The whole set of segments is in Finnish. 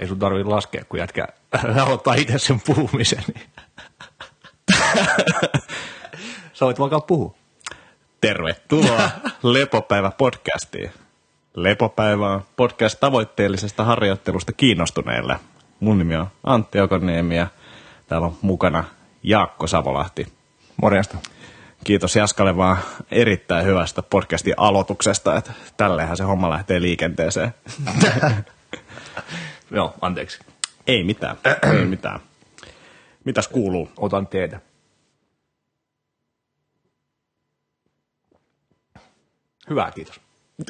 Ei sun tarvitse laskea, kun jätkä aloittaa itse sen puhumisen. Sä voit vaikka puhua. Tervetuloa Lepopäivä podcastiin. Lepopäivä on podcast tavoitteellisesta harjoittelusta kiinnostuneille. Mun nimi on Antti Okoniemi ja täällä on mukana Jaakko Savolahti. Morjesta. Kiitos Jaskalle vaan erittäin hyvästä podcastin aloituksesta, että tälleenhän se homma lähtee liikenteeseen. Joo, anteeksi. Ei mitään, ei mitään. Mitäs kuuluu? Otan teitä. Hyvä, kiitos.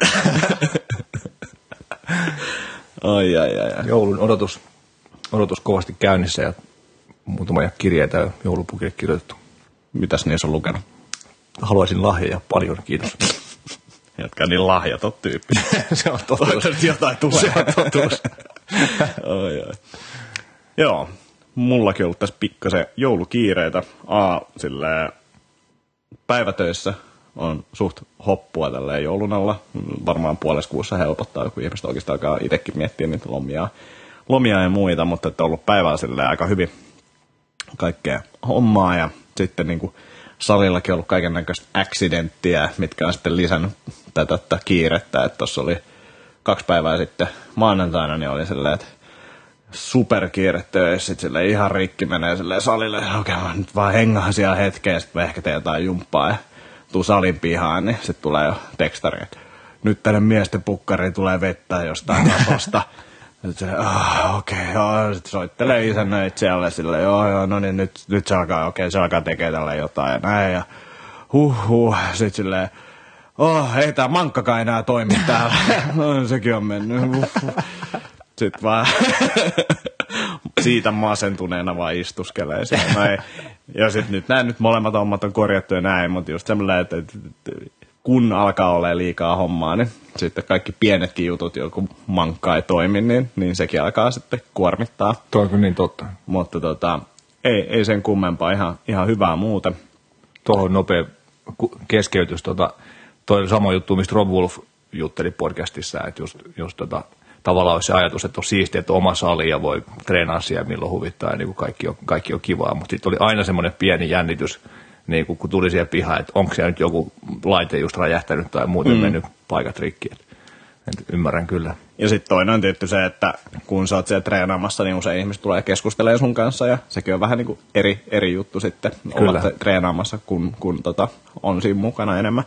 Ai, ai, ai, ai. Joulun odotus, odotus kovasti käynnissä ja muutamia kirjeitä joulupukille kirjoitettu. Mitäs niissä on lukenut? Haluaisin lahjoja paljon, kiitos. Jotka niin lahjaton tyyppi. se on totuus. Jotain tulee. Se on totuus. Joo, mullakin ollut tässä pikkasen joulukiireitä. A, silleen päivätöissä on suht hoppua tälleen joulun alla. Varmaan puolessa kuussa helpottaa, kun ihmiset oikeastaan alkaa itsekin miettiä niitä lomia, lomia ja muita, mutta että on ollut päivällä silleen aika hyvin kaikkea hommaa ja sitten niin kuin salillakin ollut kaiken näköistä mitkä on sitten lisännyt tätä, tätä kiirettä, että tuossa oli kaksi päivää sitten maanantaina, niin oli silleen, että superkiire töissä, sitten sille ihan rikki menee sille salille, okei okay, mä nyt vaan hengaan siellä hetken, sitten ehkä teen jotain jumppaa ja tuu salin pihaan, niin sitten tulee jo tekstari, että nyt tänne miesten pukkariin tulee vettä jostain katosta. Sitten se, ah, okei, okay, joo, sitten soittelee isännöitsijälle sille, joo, joo, no niin, nyt, nyt se alkaa, okei, okay, se alkaa tekee tälle jotain ja näin, ja huh, huh, sitten silleen, oh, ei tää mankkakaan enää toimi täällä, no, sekin on mennyt. Sitten vaan siitä masentuneena vaan istuskelee siellä näin. Ja sitten nyt näin, nyt molemmat hommat on korjattu ja näin, mutta just semmoinen, että, kun alkaa olla liikaa hommaa, niin sitten kaikki pienetkin jutut, joku mankka ei toimi, niin, niin sekin alkaa sitten kuormittaa. Tuo on niin totta. Mutta tota, ei, ei sen kummempaa, ihan, ihan hyvää muuten. Tuohon nopea keskeytys. Tota, toi sama juttu, mistä Rob Wolf jutteli podcastissa, että just, just tota, tavallaan olisi se ajatus, että on siistiä, että oma sali ja voi treenaa siellä milloin huvittaa ja niin kuin kaikki, on, kaikki on kivaa, mutta sitten oli aina semmoinen pieni jännitys, niin kuin, kun tuli siihen pihaan, että onko siellä nyt joku laite just räjähtänyt tai muuten mm. mennyt paikat rikki. Et, et ymmärrän kyllä. Ja sitten toinen on tietty se, että kun sä oot siellä treenaamassa, niin usein ihmiset tulee keskustelemaan sun kanssa ja sekin on vähän niin kuin eri, eri juttu sitten kyllä. olla treenaamassa, kun, kun tota, on siinä mukana enemmän.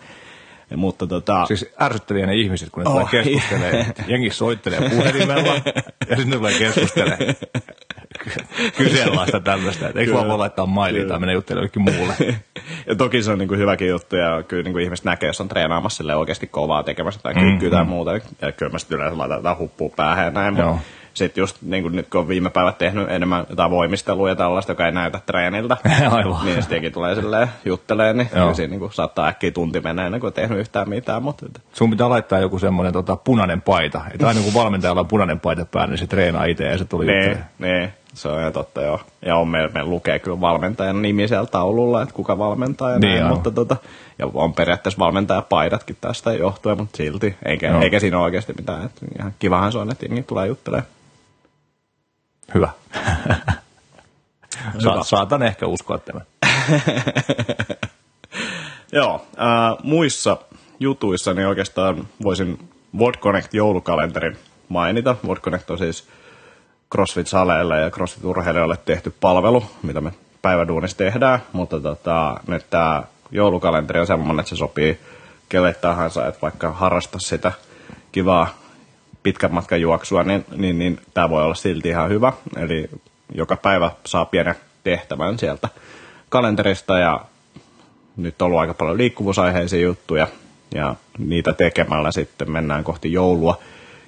Mutta tota... Siis ärsyttäviä ne ihmiset, kun ne oh, tulee keskustelemaan. Jengi soittelee puhelimella ja sitten tulee keskustelemaan. Kyseenalaista tämmöistä, että eikö vaan voi laittaa mailia tai mennä juttelemaan jollekin muulle. ja toki se on niin kuin hyväkin juttu ja kyllä niin kuin ihmiset näkee, jos on treenaamassa oikeasti kovaa tekemässä tai kyykkyä mm, tai muuta. Ja kyllä mä sitten yleensä laitan huppua päähän ja näin. Joo sitten just niin kuin nyt kun on viime päivät tehnyt enemmän jotain voimistelua ja tällaista, joka ei näytä treeniltä, Aivan. niin sittenkin tulee silleen juttelee, niin Joo. siinä niin kuin saattaa äkkiä tunti mennä ennen kuin tehnyt yhtään mitään. Mutta... Sun pitää laittaa joku semmoinen tota, punainen paita, että aina kun valmentajalla on punainen paita päällä, niin se treenaa itse ja se tuli nee, nee, se on ihan totta joo. Ja on meillä, meillä lukee kyllä valmentajan nimi siellä taululla, että kuka valmentaa ja niin näin, mutta tota, ja on periaatteessa valmentajapaidatkin tästä johtuen, mutta silti, eikä, eikä siinä ole oikeasti mitään. Että ihan kivahan se on, että jengi tulee juttelemaan. Hyvä. Sa- saatan ehkä uskoa tämän. Joo, äh, muissa jutuissa niin oikeastaan voisin WordConnect joulukalenterin mainita. WordConnect on siis CrossFit-saleille ja CrossFit-urheilijoille tehty palvelu, mitä me päiväduunissa tehdään, mutta tota, nyt tämä joulukalenteri on semmoinen, että se sopii kelle tahansa, että vaikka harrasta sitä kivaa pitkän matkan juoksua, niin, niin, niin tämä voi olla silti ihan hyvä. Eli joka päivä saa pienen tehtävän sieltä kalenterista ja nyt on ollut aika paljon liikkuvuusaiheisia juttuja ja niitä tekemällä sitten mennään kohti joulua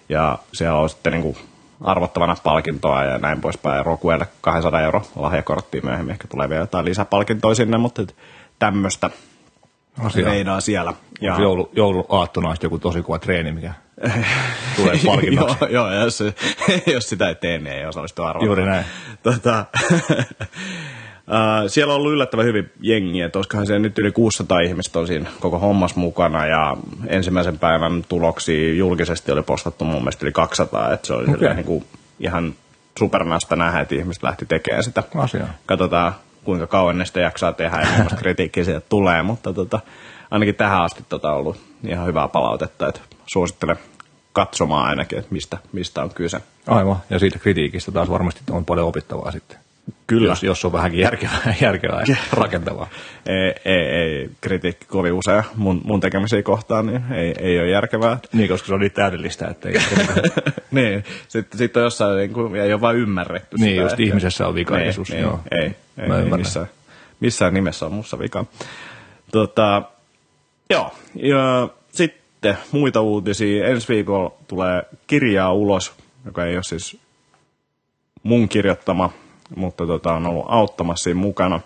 ja siellä on sitten niin kuin arvottavana palkintoa ja näin poispäin. Rokuelle 200 euro lahjakorttia myöhemmin, ehkä tulee vielä jotain lisäpalkintoa sinne, mutta tämmöistä reidaan siellä. Ja... Joulu, jouluaattona on joku tosi kova treeni, mikä tulee palkinnoksi. joo, joo jos, jos sitä ei tee, niin ei osallistu arvoon. Juuri näin. Tota, Uh, siellä on ollut yllättävän hyvin jengiä, että olisikohan siellä nyt yli 600 ihmistä on siinä koko hommas mukana ja ensimmäisen päivän tuloksia julkisesti oli postattu mun mielestä yli 200, että se oli okay. niin kuin ihan supernasta nähdä, että ihmiset lähti tekemään sitä. Asiaa. Katsotaan, kuinka kauan ne sitä jaksaa tehdä ja millaista kritiikkiä sieltä tulee, mutta tota, ainakin tähän asti tota on ollut ihan hyvää palautetta, että suosittelen katsomaan ainakin, että mistä, mistä on kyse. Aivan, ja siitä kritiikistä taas varmasti on paljon opittavaa sitten. Kyllä. Jos, jos on vähänkin järkevää, järkevää ja rakentavaa. Ei, ei, ei kritiikki kovin usein mun, mun tekemisiä kohtaan, niin ei, ei ole järkevää. Niin, koska se on niin täydellistä, että ei niin, sitten sit on jossain, niin kuin, ei ole vain ymmärretty Niin, sitä, just että- ihmisessä on vikaisuus, Niin, joo. Ei, ei, Mä ymmärrän. missään, missään nimessä on mussa vika. Tota, joo, ja sitten muita uutisia. Ensi viikolla tulee kirjaa ulos, joka ei ole siis mun kirjoittama, mutta tota, on ollut auttamassa siinä mukana.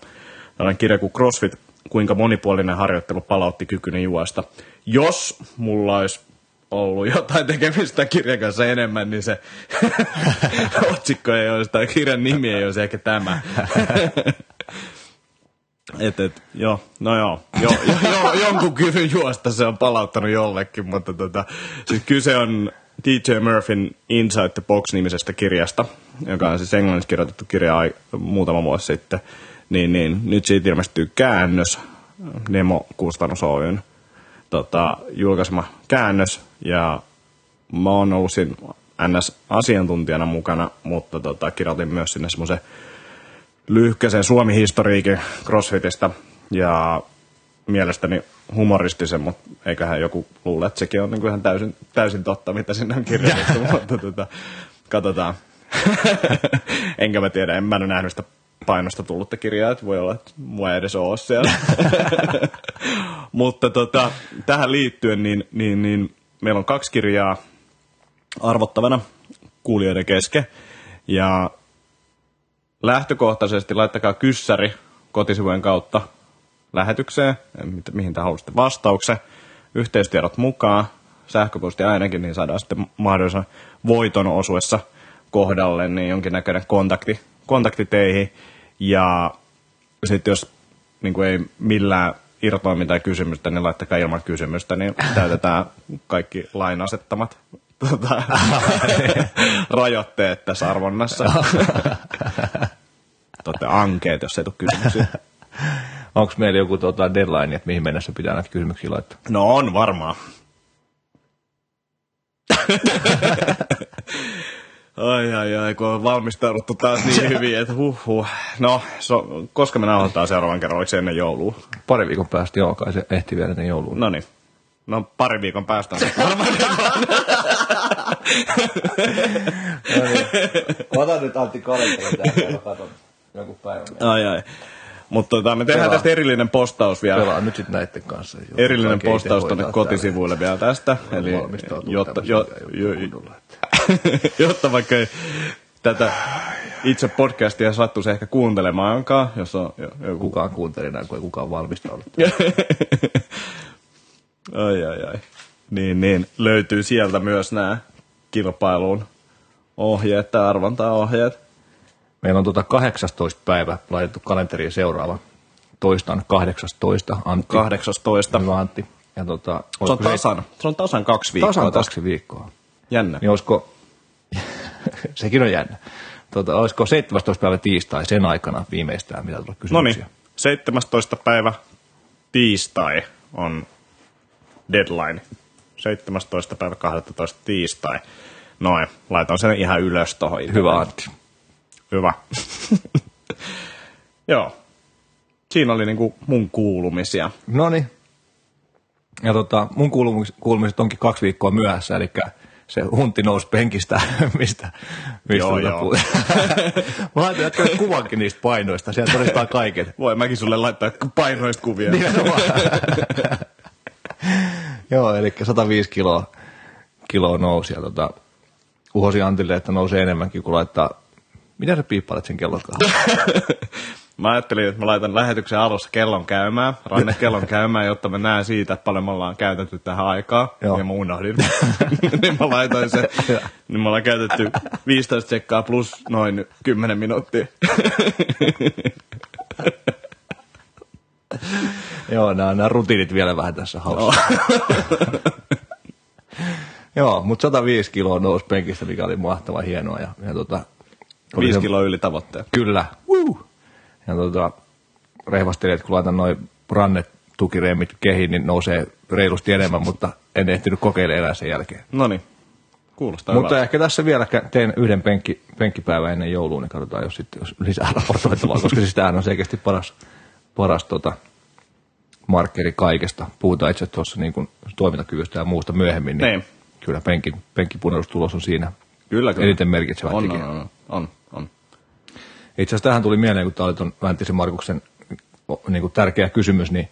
Tällainen kirja kuin CrossFit, kuinka monipuolinen harjoittelu palautti kykyni juosta. Jos mulla olisi ollut jotain tekemistä kirjan kanssa enemmän, niin se otsikko ei olisi, tai kirjan nimi ei olisi ehkä tämä. Et, et, joo, no joo, jo, jo, jo, jonkun kyvyn juosta se on palauttanut jollekin, mutta tota, siis kyse on DJ Murphyn Inside the Box-nimisestä kirjasta, joka on siis englanniksi kirjoitettu kirja muutama vuosi sitten. Niin, niin, nyt siitä ilmestyy käännös, Nemo Kustannus Oyn tota, julkaisema käännös, ja mä oon ollut siinä NS-asiantuntijana mukana, mutta tota, kirjoitin myös sinne semmoisen lyhkäisen Suomi-historiikin CrossFitista ja mielestäni humoristisen, mutta eiköhän joku luule, että sekin on niin kuin ihan täysin, täysin totta, mitä sinne on kirjoitettu, mutta tota, katsotaan. Enkä mä tiedä, en mä ole nähnyt sitä painosta tullutta kirjaa, että voi olla, että mua ei edes ole siellä. mutta tota, tähän liittyen, niin, niin, niin meillä on kaksi kirjaa arvottavana kuulijoiden kesken. Ja lähtökohtaisesti laittakaa kyssäri kotisivujen kautta lähetykseen, mi- mihin te haluaisitte vastauksen, yhteystiedot mukaan, sähköposti ainakin, niin saadaan sitten mahdollisen voiton osuessa kohdalle, niin jonkinnäköinen kontakti, kontakti teihin. Ja sitten jos niin kuin ei millään irtoa mitään kysymystä, niin laittakaa ilman kysymystä, niin täytetään kaikki lain asettamat tota, rajoitteet tässä arvonnassa. Totte ankeet, jos ei tule kysymyksiä. Onko meillä joku tota, deadline, että mihin mennessä pitää näitä kysymyksiä laittaa? No on varmaan. ai ai ai, kun on valmistauduttu taas niin hyvin, että huh huh. No, so, koska me nauhoitetaan seuraavan kerran, oliko se ennen joulua? Pari viikon päästä, joo, kai se ehti vielä ennen joulua. No niin. No pari viikon päästä on varmaan Ota nyt Antti kalenteri täältä, katon joku päivä. Ai ai. Mutta tota, me tehdään Pelaa. tästä erillinen postaus vielä. Pelaa nyt sitten näiden kanssa. Joo, Erillinen postaus tuonne kotisivuille vielä tästä. Eli jotta, jo, jo, kunnolla, että- jotta vaikka ei tätä itse podcastia sattuisi ehkä kuuntelemaankaan, jos on jo- joku... Kukaan kuunteli näin, kun ei kukaan valmistaudu. Ai ai ai. Niin, niin. Löytyy sieltä myös nämä kilpailuun ohjeet tai arvontaohjeet. Meillä on tuota 18 päivä laitettu kalenteriin seuraava. Toistan 18, Antti. 18. Hyvä Antti. Ja tota, Se on se- tasan, se on tasan kaksi viikkoa. Tasan kaksi viikkoa. Jännä. Niin olisiko, sekin on jännä. Tota, olisiko 17. päivä tiistai sen aikana viimeistään, mitä tulee No kysymyksiä? niin, 17. päivä tiistai on deadline. 17. päivä 12. tiistai. Noin, laitan sen ihan ylös tohon. Hyvä Antti. Hyvä. Joo. Siinä oli niinku mun kuulumisia. No niin. Ja tota, mun kuulumis- kuulumiset onkin kaksi viikkoa myöhässä, eli se hunti nousi penkistä, mistä, mistä Joo, joo. Mä laitan jatkaa kuvankin niistä painoista, sieltä todistaa kaiken. Voi mäkin sulle laittaa painoista kuvia. Joo, eli 105 kiloa, kiloa nousi. Ja tota, uhosi Antille, että nousee enemmänkin, kun laittaa... Mitä sä piippailet sen kellon kanssa? Mä ajattelin, että mä laitan lähetyksen alussa kellon käymään, rannekellon käymään, jotta mä näen siitä, että paljon me ollaan käytetty tähän aikaan. Joo. Ja mä unohdin. niin mä laitoin sen. niin me ollaan käytetty 15 sekkaa plus noin 10 minuuttia. Joo, nämä, nämä rutiinit vielä vähän tässä haussa. Joo, mutta 105 kiloa nousi penkistä, mikä oli mahtava hienoa. Ja, ja tota, Oli Viisi se- kiloa yli tavoitteen. Kyllä. Woo! Ja tota, rehvastelin, että kun laitan noin rannetukiremmit kehiin, niin nousee reilusti enemmän, mutta en ehtinyt kokeilemaan enää sen jälkeen. No niin, kuulostaa Mutta hyvältä. ehkä tässä vielä teen yhden penkki, penkkipäivän ennen joulua, niin katsotaan, jos, sitten, jos lisää raportoitavaa, koska siis tämähän on selkeästi paras, paras tota, markkeri kaikesta. Puhutaan itse tuossa niin kuin toimintakyvystä ja muusta myöhemmin, niin, Niin. kyllä penkin, penkkipunnerustulos on siinä Kyllä, kyllä. eniten merkitsevä on, tekijä. on, on, on, on. Itse asiassa tähän tuli mieleen, kun tämä oli tuon Vänttisen Markuksen niin kuin tärkeä kysymys, niin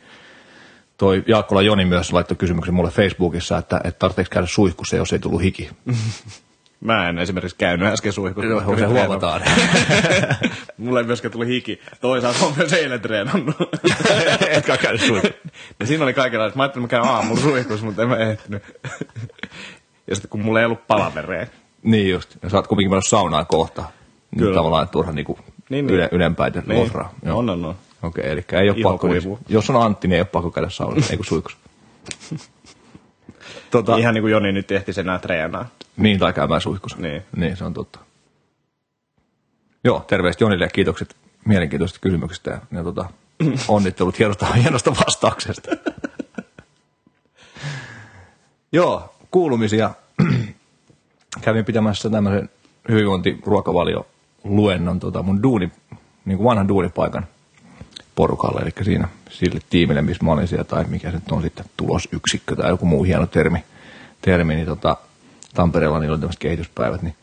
toi Jaakkola Joni myös laittoi kysymyksen mulle Facebookissa, että, että tarvitseeko käydä suihkussa, jos ei tullut hiki. Mä en esimerkiksi käynyt äsken suihkussa. Joo, se huomataan. Mulla ei myöskään tuli hiki. Toisaalta on myös eilen treenannut. Etkä käynyt suihkussa. ja siinä oli kaikenlaista. Mä ajattelin, että mä käyn aamulla suihkussa, mutta en mä ehtinyt. ja sitten kun mulla ei ollut palavereja. Niin just. Ja sä oot kumminkin mennyt saunaan kohta. Niin Kyllä. tavallaan turha niinku Niin, niin, niin. yle, Niin. lotraa. Joo. On, on, on. Okei, eli ei ole Iho pakko. kuivuu. Jos on Antti, niin ei ole pakko käydä saunassa, ei kun suihkussa. tota, Ihan niin kuin Joni nyt ehti sen enää treenaa. Niin, tai käymään suihkussa. Niin. niin, se on totta. Joo, terveistä Jonille ja kiitokset mielenkiintoisesta kysymyksestä ja, ja tota, onnittelut hienosta, hienosta vastauksesta. Joo, kuulumisia. Kävin pitämässä tämmöisen hyvinvointiruokavalio-luennon tota mun duuni, niin kuin vanhan duunipaikan porukalle, eli siinä sille tiimille, missä mä olin siellä, tai mikä se nyt on sitten tulosyksikkö tai joku muu hieno termi, termi niin tota, Tampereella niillä oli tämmöiset kehityspäivät, niin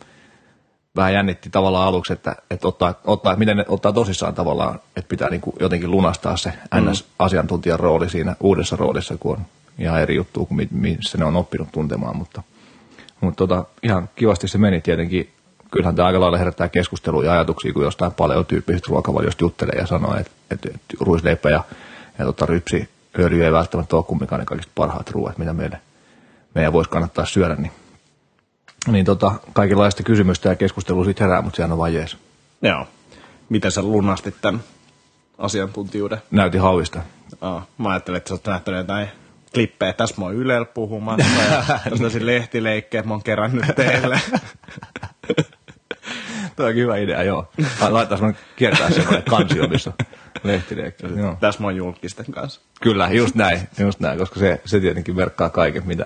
vähän jännitti tavallaan aluksi, että, että ottaa, ottaa, että miten ne ottaa tosissaan tavallaan, että pitää niin kuin jotenkin lunastaa se NS-asiantuntijan rooli siinä uudessa roolissa, kun on ihan eri juttu kuin mi- missä ne on oppinut tuntemaan, mutta, mutta tota, ihan kivasti se meni tietenkin. Kyllähän tämä aika lailla herättää keskustelua ja ajatuksia, kun jostain paleotyyppisestä ruokavaliosta juttelee ja sanoo, että, että, että ruisleipä ja, ja tota, rypsi öljy ei välttämättä ole kumminkaan ne kaikista parhaat ruoat, mitä meille, meidän voisi kannattaa syödä, niin niin tota, kaikenlaista kysymystä ja keskustelua siitä herää, mutta sehän on vaan jees. Joo. Miten sä lunastit tämän asiantuntijuuden? Näytin hauista. Aa, mä ajattelin, että sä oot nähtänyt jotain klippejä. Tässä mä oon Ylellä puhumassa ja tällaisia lehtileikkejä mä oon kerännyt teille. Tuo on hyvä idea, joo. Laittaa semmoinen kiertää semmoinen kansio, missä on lehtileikki. Joo. Tässä mä oon julkisten kanssa. Kyllä, just näin, just näin, koska se, se tietenkin verkkaa kaiken, mitä,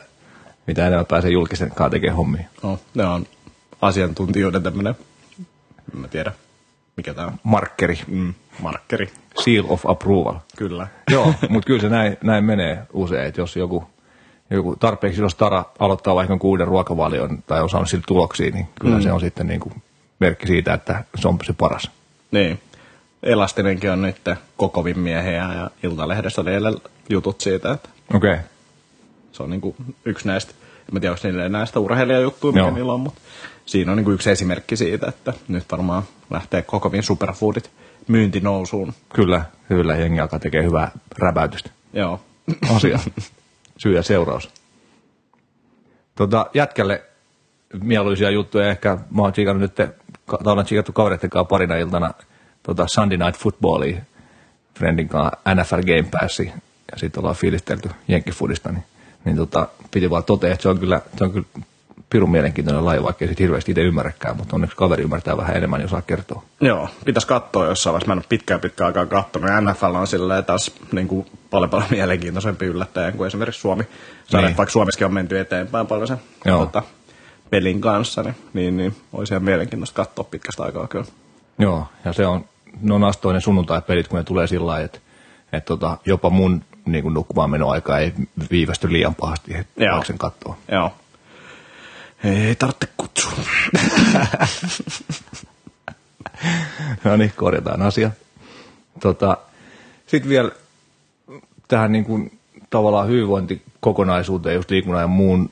mitä enemmän pääsee julkisen kanssa tekemään hommia. No, ne on asiantuntijuuden tämmönen, en mä tiedä, mikä tää on. Markkeri, Mm, markkeri. seal of approval. Kyllä. Joo, mutta kyllä se näin, näin menee usein, että jos joku, joku tarpeeksi jos Tara aloittaa vaikka kuuden ruokavalion tai on saanut sillä tuloksia, niin kyllä mm. se on sitten niin kuin merkki siitä, että se on se paras. Niin. Elastinenkin on nyt kokovin miehiä ja Iltalehdessä oli eilen jutut siitä, että Okei. Okay. se on niinku yksi näistä, en mä tiedä, onko niillä näistä urheilijajuttuja, mikä Joo. niillä on, mutta siinä on niinku yksi esimerkki siitä, että nyt varmaan lähtee kokovin superfoodit myynti nousuun. Kyllä, kyllä, jengi alkaa tekemään hyvää räpäytystä. Joo. Asia. Syy ja seuraus. Tota, jätkälle mieluisia juttuja. Ehkä mä oon nyt, tai olen tsiikattu kavereiden kanssa parina iltana tota Sunday Night Footballia friendin kanssa NFL Game Passi ja sitten ollaan fiilistelty jenkkifudista, niin, niin tota, piti vaan totea, että se on kyllä, se on kyllä pirun mielenkiintoinen laji, vaikka ei sit hirveästi itse ymmärräkään, mutta onneksi kaveri ymmärtää vähän enemmän, jos saa kertoa. Joo, pitäisi katsoa jossain vaiheessa. Mä en ole pitkään pitkään aikaa katsonut. NFL on silleen taas niin kuin paljon paljon mielenkiintoisempi yllättäjä kuin esimerkiksi Suomi. Saada, Niin. Vaikka Suomessakin on menty eteenpäin paljon sen Joo. tota, pelin kanssa, niin, niin, niin olisi ihan mielenkiintoista katsoa pitkästä aikaa kyllä. Joo, ja se on, ne on astoinen sunnuntai-pelit, kun ne tulee sillä lailla, että, että tota, jopa mun niin kuin nukkumaan menoaika ei viivästy liian pahasti, että Joo. sen katsoo. Joo. Ei tarvitse kutsua. No niin, korjataan asia. Tota, Sitten vielä tähän niin kuin, tavallaan hyvinvointikokonaisuuteen, just liikunnan ja muun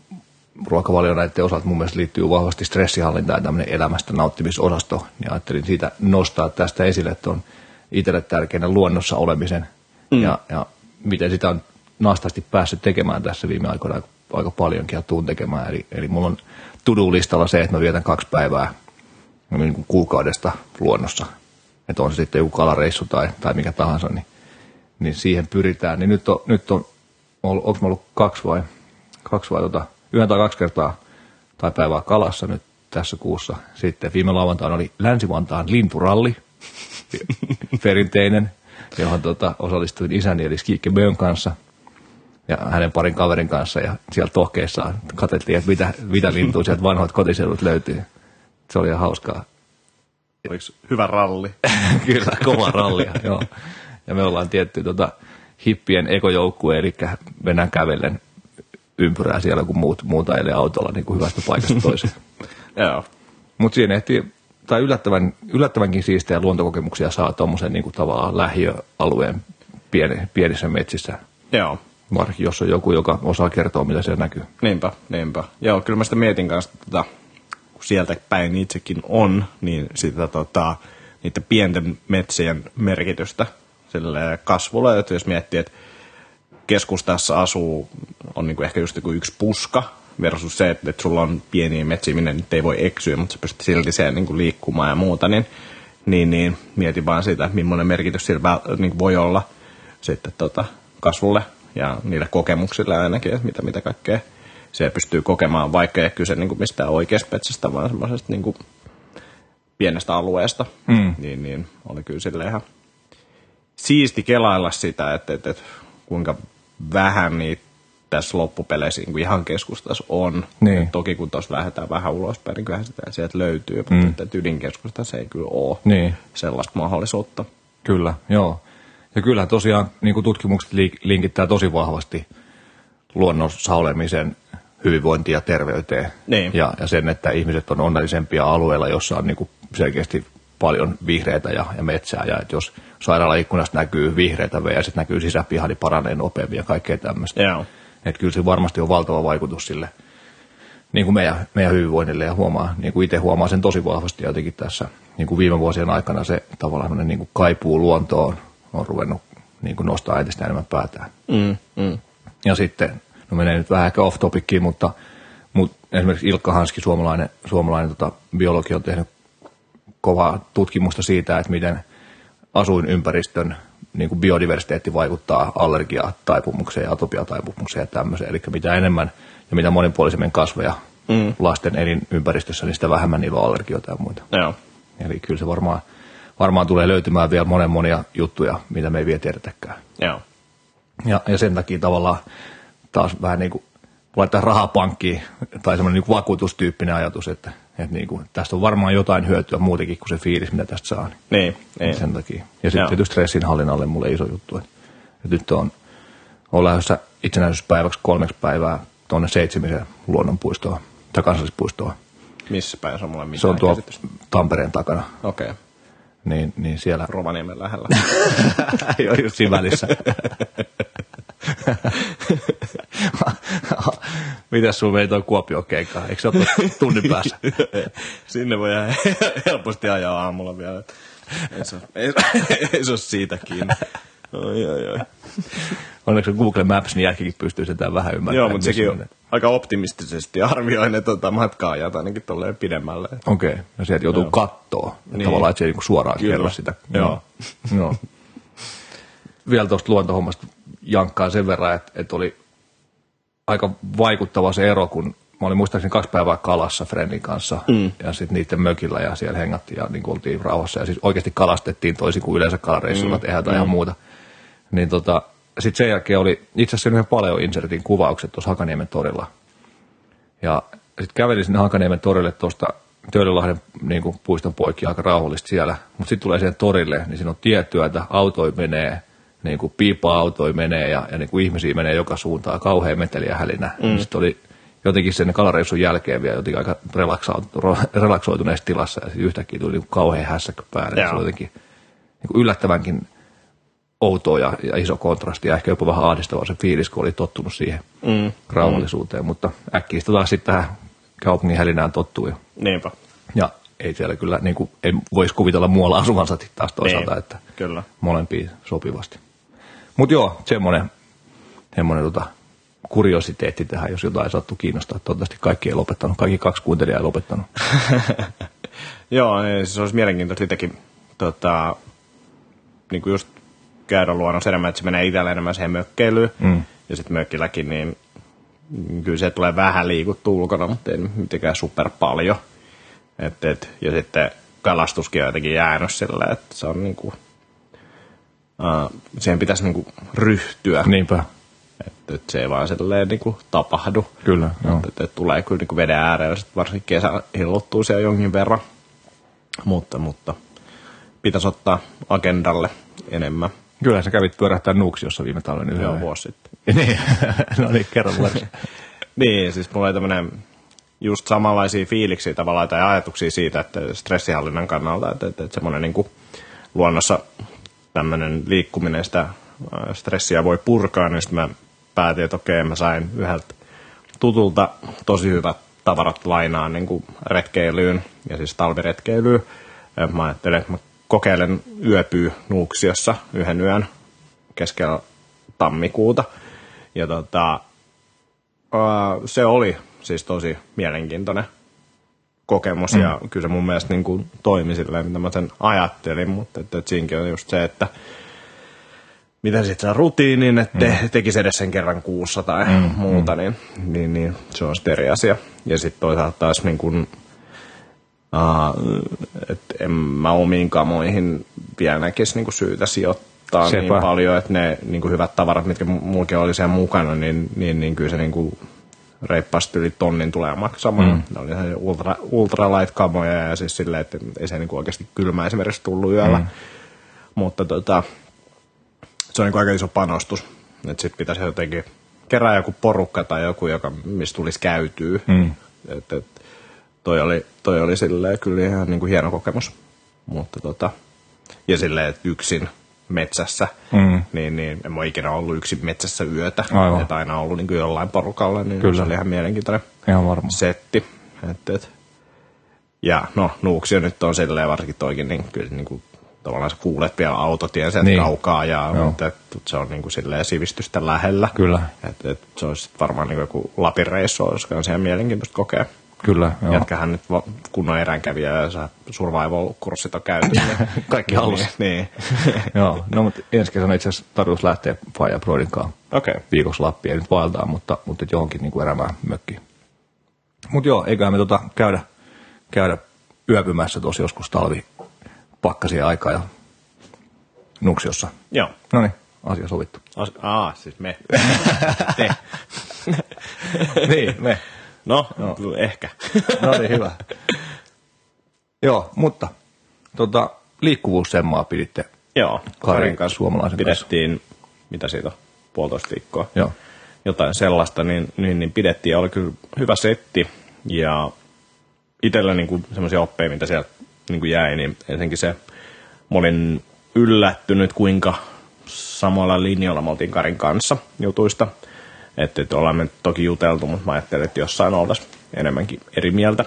ruokavalion näiden osalta mun mielestä liittyy vahvasti stressihallinta ja tämmöinen elämästä nauttimisosasto. Niin ajattelin siitä nostaa tästä esille, että on itselle tärkeänä luonnossa olemisen mm. ja, ja miten sitä on naastasti päässyt tekemään tässä viime aikoina aika, paljonkin ja tuun tekemään. Eli, eli mulla on to-do-listalla se, että mä vietän kaksi päivää niin kuin kuukaudesta luonnossa. Että on se sitten joku kalareissu tai, tai mikä tahansa, niin, niin siihen pyritään. Niin nyt on, nyt on onko mä ollut kaksi vai, kaksi vai tota, yhden tai kaksi kertaa tai päivää kalassa nyt tässä kuussa. Sitten viime lauantaina oli Länsi-Vantaan linturalli, perinteinen, johon tota, osallistuin isäni eli Skiikke Bön kanssa ja hänen parin kaverin kanssa. Ja siellä tohkeessa katsottiin, että mitä, mitä lintuja sieltä vanhoit kotiseudut löytyy. Se oli ihan hauskaa. Oliko hyvä ralli? Kyllä, kova rallia, joo. Ja me ollaan tietty tota, hippien ekojoukkue, eli mennään kävellen ympyrää siellä, kun muut, muut ajelee autolla niin kuin hyvästä paikasta toiseen. Joo. Mutta siinä ehtii, tai yllättävän, yllättävänkin siistejä luontokokemuksia saa tuommoisen niin tavallaan lähiöalueen pieni, pienissä metsissä. Joo. Varsinkin jos on joku, joka osaa kertoa, mitä siellä näkyy. Niinpä, niinpä. Joo, kyllä mä sitä mietin kanssa, tota, kun sieltä päin itsekin on, niin sitä tota, niiden pienten metsien merkitystä sille kasvulle, että jos miettii, että keskustassa asuu, on niin kuin ehkä just joku yksi puska, versus se, että, että sulla on pieniä metsiä, minne nyt ei voi eksyä, mutta sä pystyt silti siellä niin kuin liikkumaan ja muuta, niin, niin, niin mietin vaan sitä, että millainen merkitys sillä niin kuin voi olla sitten tota, kasvulle ja niille kokemuksille ainakin, että mitä, mitä kaikkea se pystyy kokemaan, vaikka ei kyse niin kuin mistään oikeasta metsästä, vaan semmoisesta niin kuin pienestä alueesta, mm. niin, niin oli kyllä sille ihan siisti kelailla sitä, että, että, että kuinka vähän niitä tässä loppupeleissä niin kuin ihan keskustassa on. Niin. Et toki kun tuossa lähdetään vähän ulospäin, niin kyllähän sitä sieltä löytyy, mutta mm. että ydinkeskustassa ei kyllä ole Niin. sellaista mahdollisuutta. Kyllä, joo. Ja kyllä tosiaan niin kuin tutkimukset linkittää tosi vahvasti luonnossa olemisen hyvinvointiin ja terveyteen. Niin. Ja, ja sen, että ihmiset on onnellisempia alueilla, jossa on niin kuin selkeästi paljon vihreitä ja, ja metsää. Ja että jos sairaalaikkunasta näkyy vihreitä ja sitten näkyy sisäpiha, niin paranee nopeammin ja kaikkea tämmöistä. Joo. Että kyllä se varmasti on valtava vaikutus sille niin kuin meidän, meidän hyvinvoinnille ja huomaa, niin kuin itse huomaa sen tosi vahvasti jotenkin tässä niin kuin viime vuosien aikana se tavallaan niin kuin kaipuu luontoon on ruvennut niin kuin nostaa entistä enemmän päätään. Mm, mm. Ja sitten, no menee nyt vähän ehkä off topickiin, mutta, mutta esimerkiksi Ilkka Hanski, suomalainen, suomalainen tota, biologi, on tehnyt kovaa tutkimusta siitä, että miten asuinympäristön niin kuin biodiversiteetti vaikuttaa allergiataipumukseen ja atopiataipumukseen ja tämmöiseen. Eli mitä enemmän ja mitä monipuolisemmin kasveja mm. lasten elinympäristössä, niin sitä vähemmän niillä on allergioita ja muita. Joo. Eli kyllä se varmaan, varmaan tulee löytymään vielä monen monia juttuja, mitä me ei vielä tiedetäkään. Joo. Ja, ja sen takia tavallaan taas vähän niin kuin laittaa rahaa pankkiin tai semmoinen niin vakuutustyyppinen ajatus, että, että niin kuin, tästä on varmaan jotain hyötyä muutenkin kuin se fiilis, mitä tästä saa. Niin, Niin, niin. sen takia. Ja sitten tietysti stressin hallinnalle mulle iso juttu. Että, että nyt on, on lähdössä itsenäisyyspäiväksi kolmeksi päivää tuonne Seitsemisen luonnonpuistoon tai kansallispuistoon. Missä päin se on mulle mitään Se on tuo käsitystä? Tampereen takana. Okei. Okay. Niin, niin siellä Rovaniemen lähellä. Joo, just siinä välissä. Mitäs sun vei toi Kuopio keikka? Eikö se ole tunnin päässä? Sinne voi ihan helposti ajaa aamulla vielä. Ei se, ei, ei se ole siitä kiinni. Oi, oi, oi. Onneksi Google Maps, niin jälkikin pystyy sitä vähän ymmärtämään. Joo, mutta sekin on aika optimistisesti arvioi ne tota, matkaa-ajat ainakin tolleen pidemmälle. Okei, okay. ja sieltä joutuu kattoo. Niin. Tavallaan, että se ei niinku suoraan kerro sitä. Joo. Joo. Vielä tuosta luontohommasta jankkaan sen verran, että, että oli aika vaikuttava se ero, kun mä olin muistaakseni kaksi päivää kalassa Friendin kanssa mm. ja sitten niiden mökillä ja siellä hengattiin ja niin kuin oltiin rauhassa ja siis oikeasti kalastettiin toisin kuin yleensä kalareissulla mm. tehdään tai ihan muuta. Niin tota, sitten sen jälkeen oli itse asiassa yhden Paleo-insertin kuvaukset tuossa Hakaniemen torilla. Ja sitten kävelin sinne Hakaniemen torille tuosta Töölönlahden niin kuin puiston poikki aika rauhallisesti siellä. Mutta sitten tulee siihen torille, niin siinä on tiettyä, autoi menee, niin kuin piipa-autoi menee ja, ja niin kuin ihmisiä menee joka suuntaan, kauhea meteli ja hälinä. Mm. Sitten oli jotenkin sen kalareissun jälkeen vielä jotenkin aika relaksoituneessa tilassa ja yhtäkkiä tuli niin kuin kauhean hässäkkä päälle. Se oli jotenkin niin kuin yllättävänkin outo ja, ja iso kontrasti ja ehkä jopa vähän ahdistava se fiilis, kun oli tottunut siihen Mm. rauhallisuuteen, mutta äkkiä sitä taas sitten tähän kaupungin hälinään tottuu. Ja, Niinpä. ja ei siellä kyllä, niin kuin, ei voisi kuvitella muualla asuvansa taas toisaalta, Niin, että kyllä. molempiin sopivasti. Mutta joo, semmoinen, semmoinen tota, kuriositeetti tähän, jos jotain sattuu kiinnostaa. Toivottavasti kaikki ei lopettanut, kaikki kaksi kuuntelijaa ei lopettanut. Joo, niin siis olisi mielenkiintoista sitäkin tota, niin kuin just käydä luonnossa enemmän, että se menee itsellä enemmän siihen mökkeilyyn. Mm. Ja sitten mökkilläkin, niin kyllä se tulee vähän liikuttua ulkona, mutta ei mitenkään super paljon. Et, et, ja sitten kalastuskin on jotenkin jäänyt sillä, että se on niinku, uh, siihen pitäisi niinku ryhtyä. Niinpä. Että et se ei vaan silleen niinku tapahdu. Kyllä, joo. Että et tulee kyllä niinku veden äärellä, sit varsinkin kesä hillottuu siellä jonkin verran. Mutta, mutta pitäisi ottaa agendalle enemmän. Kyllä sä kävit pyörähtää Nuuksiossa viime talven yhden. Joo, vuosi sitten. niin, no niin, kerro mulle. Niin, siis mulla oli tämmönen just samanlaisia fiiliksiä tavallaan tai ajatuksia siitä, että stressihallinnan kannalta, että, että, että semmoinen niin luonnossa tämmöinen liikkuminen sitä äh, stressiä voi purkaa, niin sitten mä päätin, että okei, mä sain yhdeltä tutulta tosi hyvät tavarat lainaan niin kuin retkeilyyn ja siis talviretkeilyyn. Ja mä ajattelin, että mä kokeilen yöpyy Nuuksiossa yhden yön keskellä tammikuuta. Ja tota, ää, se oli siis tosi mielenkiintoinen kokemus mm. ja kyllä se mun mielestä niin kuin toimi silleen, mitä mä sen ajattelin, mutta että, että siinäkin on just se, että miten sitten saa rutiinin, että mm. tekisi edes sen kerran kuussa tai mm. muuta, niin, niin, niin, se on sitten eri asia. Ja sitten toisaalta taas niin kuin, uh, että en mä omiin kamoihin vielä näkisi niin kuin syytä sijoittaa Sepä. niin paljon, että ne niin kuin hyvät tavarat, mitkä muukin oli siellä mukana, niin, niin, niin kyllä se niin kuin reippaasti yli tonnin tulee maksamaan. Mm. Ne oli ultra, ultralight kamoja ja siis silleen, että ei se niin kuin oikeasti kylmä esimerkiksi tullut yöllä. Mm. Mutta tota, se on niin aika iso panostus. Että sitten pitäisi jotenkin kerää joku porukka tai joku, joka, mistä tulisi käytyä. Mm. Et, et, toi oli, toi oli silleen kyllä ihan niin kuin hieno kokemus. Mutta tota, ja silleen, että yksin metsässä, mm. niin, niin en ole ikinä ollut yksin metsässä yötä. Aivan. Että aina ollut niin kuin jollain porukalla, niin kyllä. se oli ihan mielenkiintoinen ihan varma. setti. Et, et. Ja no, Nuuksio nyt on silleen varsinkin toikin, niin kyllä niin kuin tavallaan sä kuulet vielä autotien sen niin. kaukaa, ja, mutta et, se on niin kuin silleen sivistystä lähellä. Kyllä. Et, et, se olisi varmaan niin kuin joku Lapin reissu, olisi ihan mielenkiintoista kokea. Kyllä, joo. Jätkähän nyt kunnon eränkävijä ja sä survival-kurssit on käyty. Niin, Kaikki halus. niin. joo, no mutta ensi kesänä itse asiassa tarkoitus lähteä Faija Broidin kanssa okay. viikossa Lappiin. Ei nyt vaeltaa, mutta, mutta johonkin niin kuin erämään mökkiin. Mutta joo, eiköhän me tota käydä, käydä yöpymässä tuossa joskus talvi pakkasia aikaa ja Nuksiossa. Joo. No niin, asia sovittu. As- Aa, siis me. Te. niin, me. No, no. ehkä. no niin, hyvä. Joo, mutta tota, liikkuvuussemmaa piditte Joo, Karin kanssa suomalaisen pidettiin, kanssa. mitä siitä on, puolitoista viikkoa. Joo. Jotain sellaista, niin, niin, niin pidettiin ja oli kyllä hyvä setti. Ja itsellä niin semmoisia oppeja, mitä sieltä niin kuin jäi, niin ensinnäkin se, mä olin yllättynyt, kuinka samalla linjalla me oltiin Karin kanssa jutuista. Että, että ollaan me toki juteltu, mutta mä ajattelin, että jossain oltaisiin enemmänkin eri mieltä.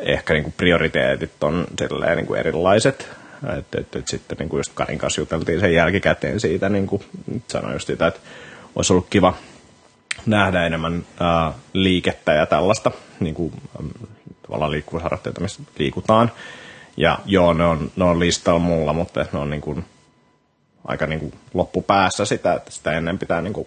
Ehkä niin kuin prioriteetit on silleen niin kuin erilaiset. Että, että, että sitten niin kuin just Karin kanssa juteltiin sen jälkikäteen siitä, niin kuin sanoin just sitä, että olisi ollut kiva nähdä enemmän ää, liikettä ja tällaista niin kuin, tavallaan liikkuvuusharjoitteita, missä liikutaan. Ja joo, ne on, ne on listalla mulla, mutta ne on niin kuin, aika niin kuin loppupäässä sitä, että sitä ennen pitää niin kuin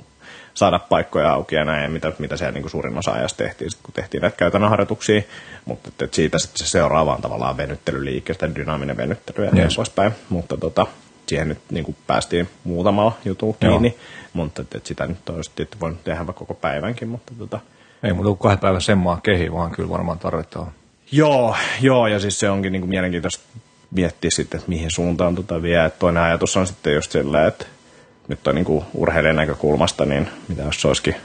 saada paikkoja auki ja näin, mitä, mitä siellä niin kuin suurin osa ajasta tehtiin, sit kun tehtiin näitä käytännön harjoituksia, mutta että, siitä sitten se seuraava on tavallaan venyttelyliike, sitä dynaaminen venyttely ja niin poispäin, mutta tota, siihen nyt niin kuin päästiin muutamalla jutulla kiinni, Joo. mutta että, että sitä nyt olisi tietysti voinut tehdä vaikka koko päivänkin, mutta tota, ei muuta kuin kahden päivän semmaa kehi, vaan kyllä varmaan tarvitaan. Joo, joo, ja siis se onkin niin kuin mielenkiintoista miettiä sitten, että mihin suuntaan tota vie. Et toinen ajatus on sitten just sillä, että nyt on niin kuin urheilijan näkökulmasta, niin mitä jos se olisikin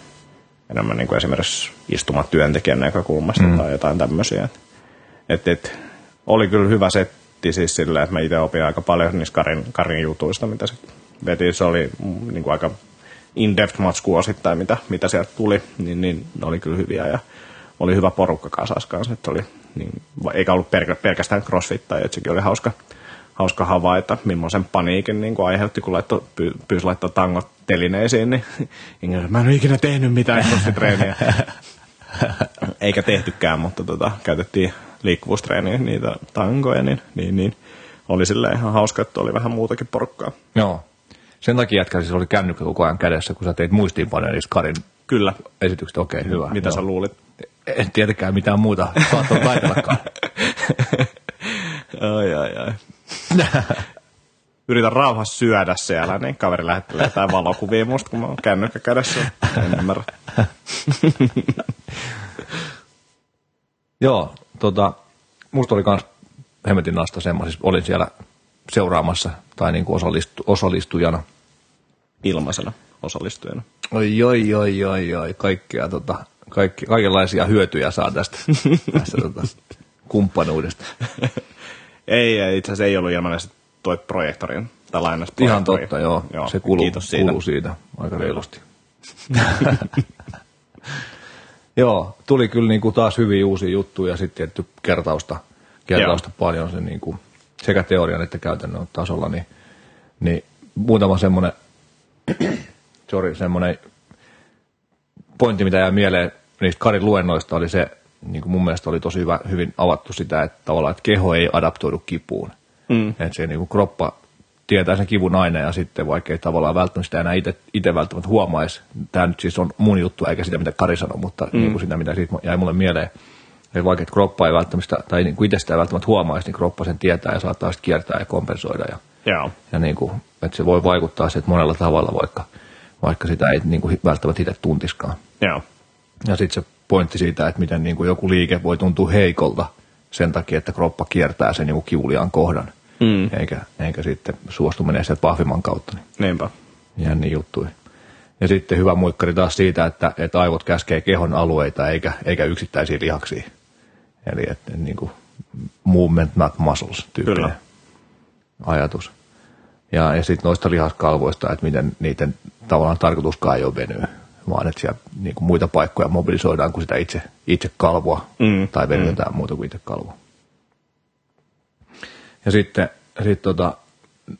enemmän niin kuin esimerkiksi istumatyöntekijän näkökulmasta mm. tai jotain tämmöisiä. Et, et, oli kyllä hyvä setti siis sillä, että mä itse opin aika paljon niistä Karin, Karin jutuista, mitä se veti. Se oli niin kuin aika in-depth matsku osittain, mitä, mitä sieltä tuli, niin, niin ne oli kyllä hyviä ja oli hyvä porukka kasas kanssa. Että oli, niin, eikä ollut pelkästään crossfittajia, että sekin oli hauska, hauska havaita, millaisen paniikin niin kuin aiheutti, kun laitto, py, pyysi laittaa tangot telineisiin, niin mä en ole ikinä tehnyt mitään crossfit-treeniä. Eikä tehtykään, mutta tota, käytettiin liikkuvuustreeniä niitä tangoja, niin, niin, niin oli sille ihan hauska, että oli vähän muutakin porukkaa. Joo. Sen takia jätkä siis oli kännykkä koko ajan kädessä, kun sä teit muistiinpanoja niistä Karin Kyllä. esitykset. Okei, okay, hyvä. Mitä Joo. sä luulit? En tietenkään mitään muuta saattanut taitellakaan. ai, ai, ai. Yritän rauhassa syödä siellä, niin kaveri lähettelee jotain valokuvia musta, kun mä oon kännykkä kädessä. En ymmärrä. Joo, tota, musta oli kans hemmetin nasta semmoinen, siis olin siellä seuraamassa tai niin kuin osallistu, osallistujana. Ilmaisena osallistujana. Oi, oi, oi, oi, oi, kaikkea, tota, kaikki, kaikenlaisia hyötyjä saa tästä, tästä tota, kumppanuudesta. Ei, ei, itse asiassa ei ollut ilmainen toi projektorin tai Ihan totta, joo. joo se kuluu, Kiitos siitä. kuluu siitä aika reilusti. joo, tuli kyllä niin kuin taas hyviä uusia juttuja ja sitten tietty kertausta, kertausta paljon se niin kuin, sekä teorian että käytännön tasolla, niin, niin muutama semmoinen, sorry, semmoinen pointti, mitä jää mieleen niistä Karin luennoista oli se, niin kuin mun mielestä oli tosi hyvä, hyvin avattu sitä, että tavallaan että keho ei adaptoidu kipuun. Mm. Että se niin kuin kroppa tietää sen kivun aina ja sitten vaikka ei tavallaan välttämättä enää itse välttämättä huomaisi. Tämä nyt siis on mun juttu eikä sitä mitä Kari sanoi, mutta mm. niin kuin sitä mitä siitä jäi mulle mieleen. Että vaikka että kroppa ei välttämättä, tai niin kuin itse sitä ei välttämättä huomaisi, niin kroppa sen tietää ja saattaa sitten kiertää ja kompensoida. Ja, Joo. ja niin kuin, että se voi vaikuttaa sitten monella tavalla, vaikka, vaikka sitä ei niin kuin välttämättä itse tuntiskaan. Joo. Ja sitten se pointti siitä, että miten niin kuin joku liike voi tuntua heikolta sen takia, että kroppa kiertää sen niin kivuliaan kohdan, mm. eikä, eikä sitten suostu menee sieltä pahvimman kautta. Niin Niinpä. Jänni juttui. Ja sitten hyvä muikkari taas siitä, että, että aivot käskee kehon alueita eikä, eikä yksittäisiä lihaksia. Eli että niin kuin movement not muscles tyyppinen Kyllä. ajatus. Ja, ja sitten noista lihaskalvoista, että miten niiden tavallaan tarkoituskaan ei ole venyä, vaan että siellä niin kuin muita paikkoja mobilisoidaan kuin sitä itse, itse kalvoa mm, tai venytetään mm. muuta kuin itse kalvoa. Ja sitten sit tota,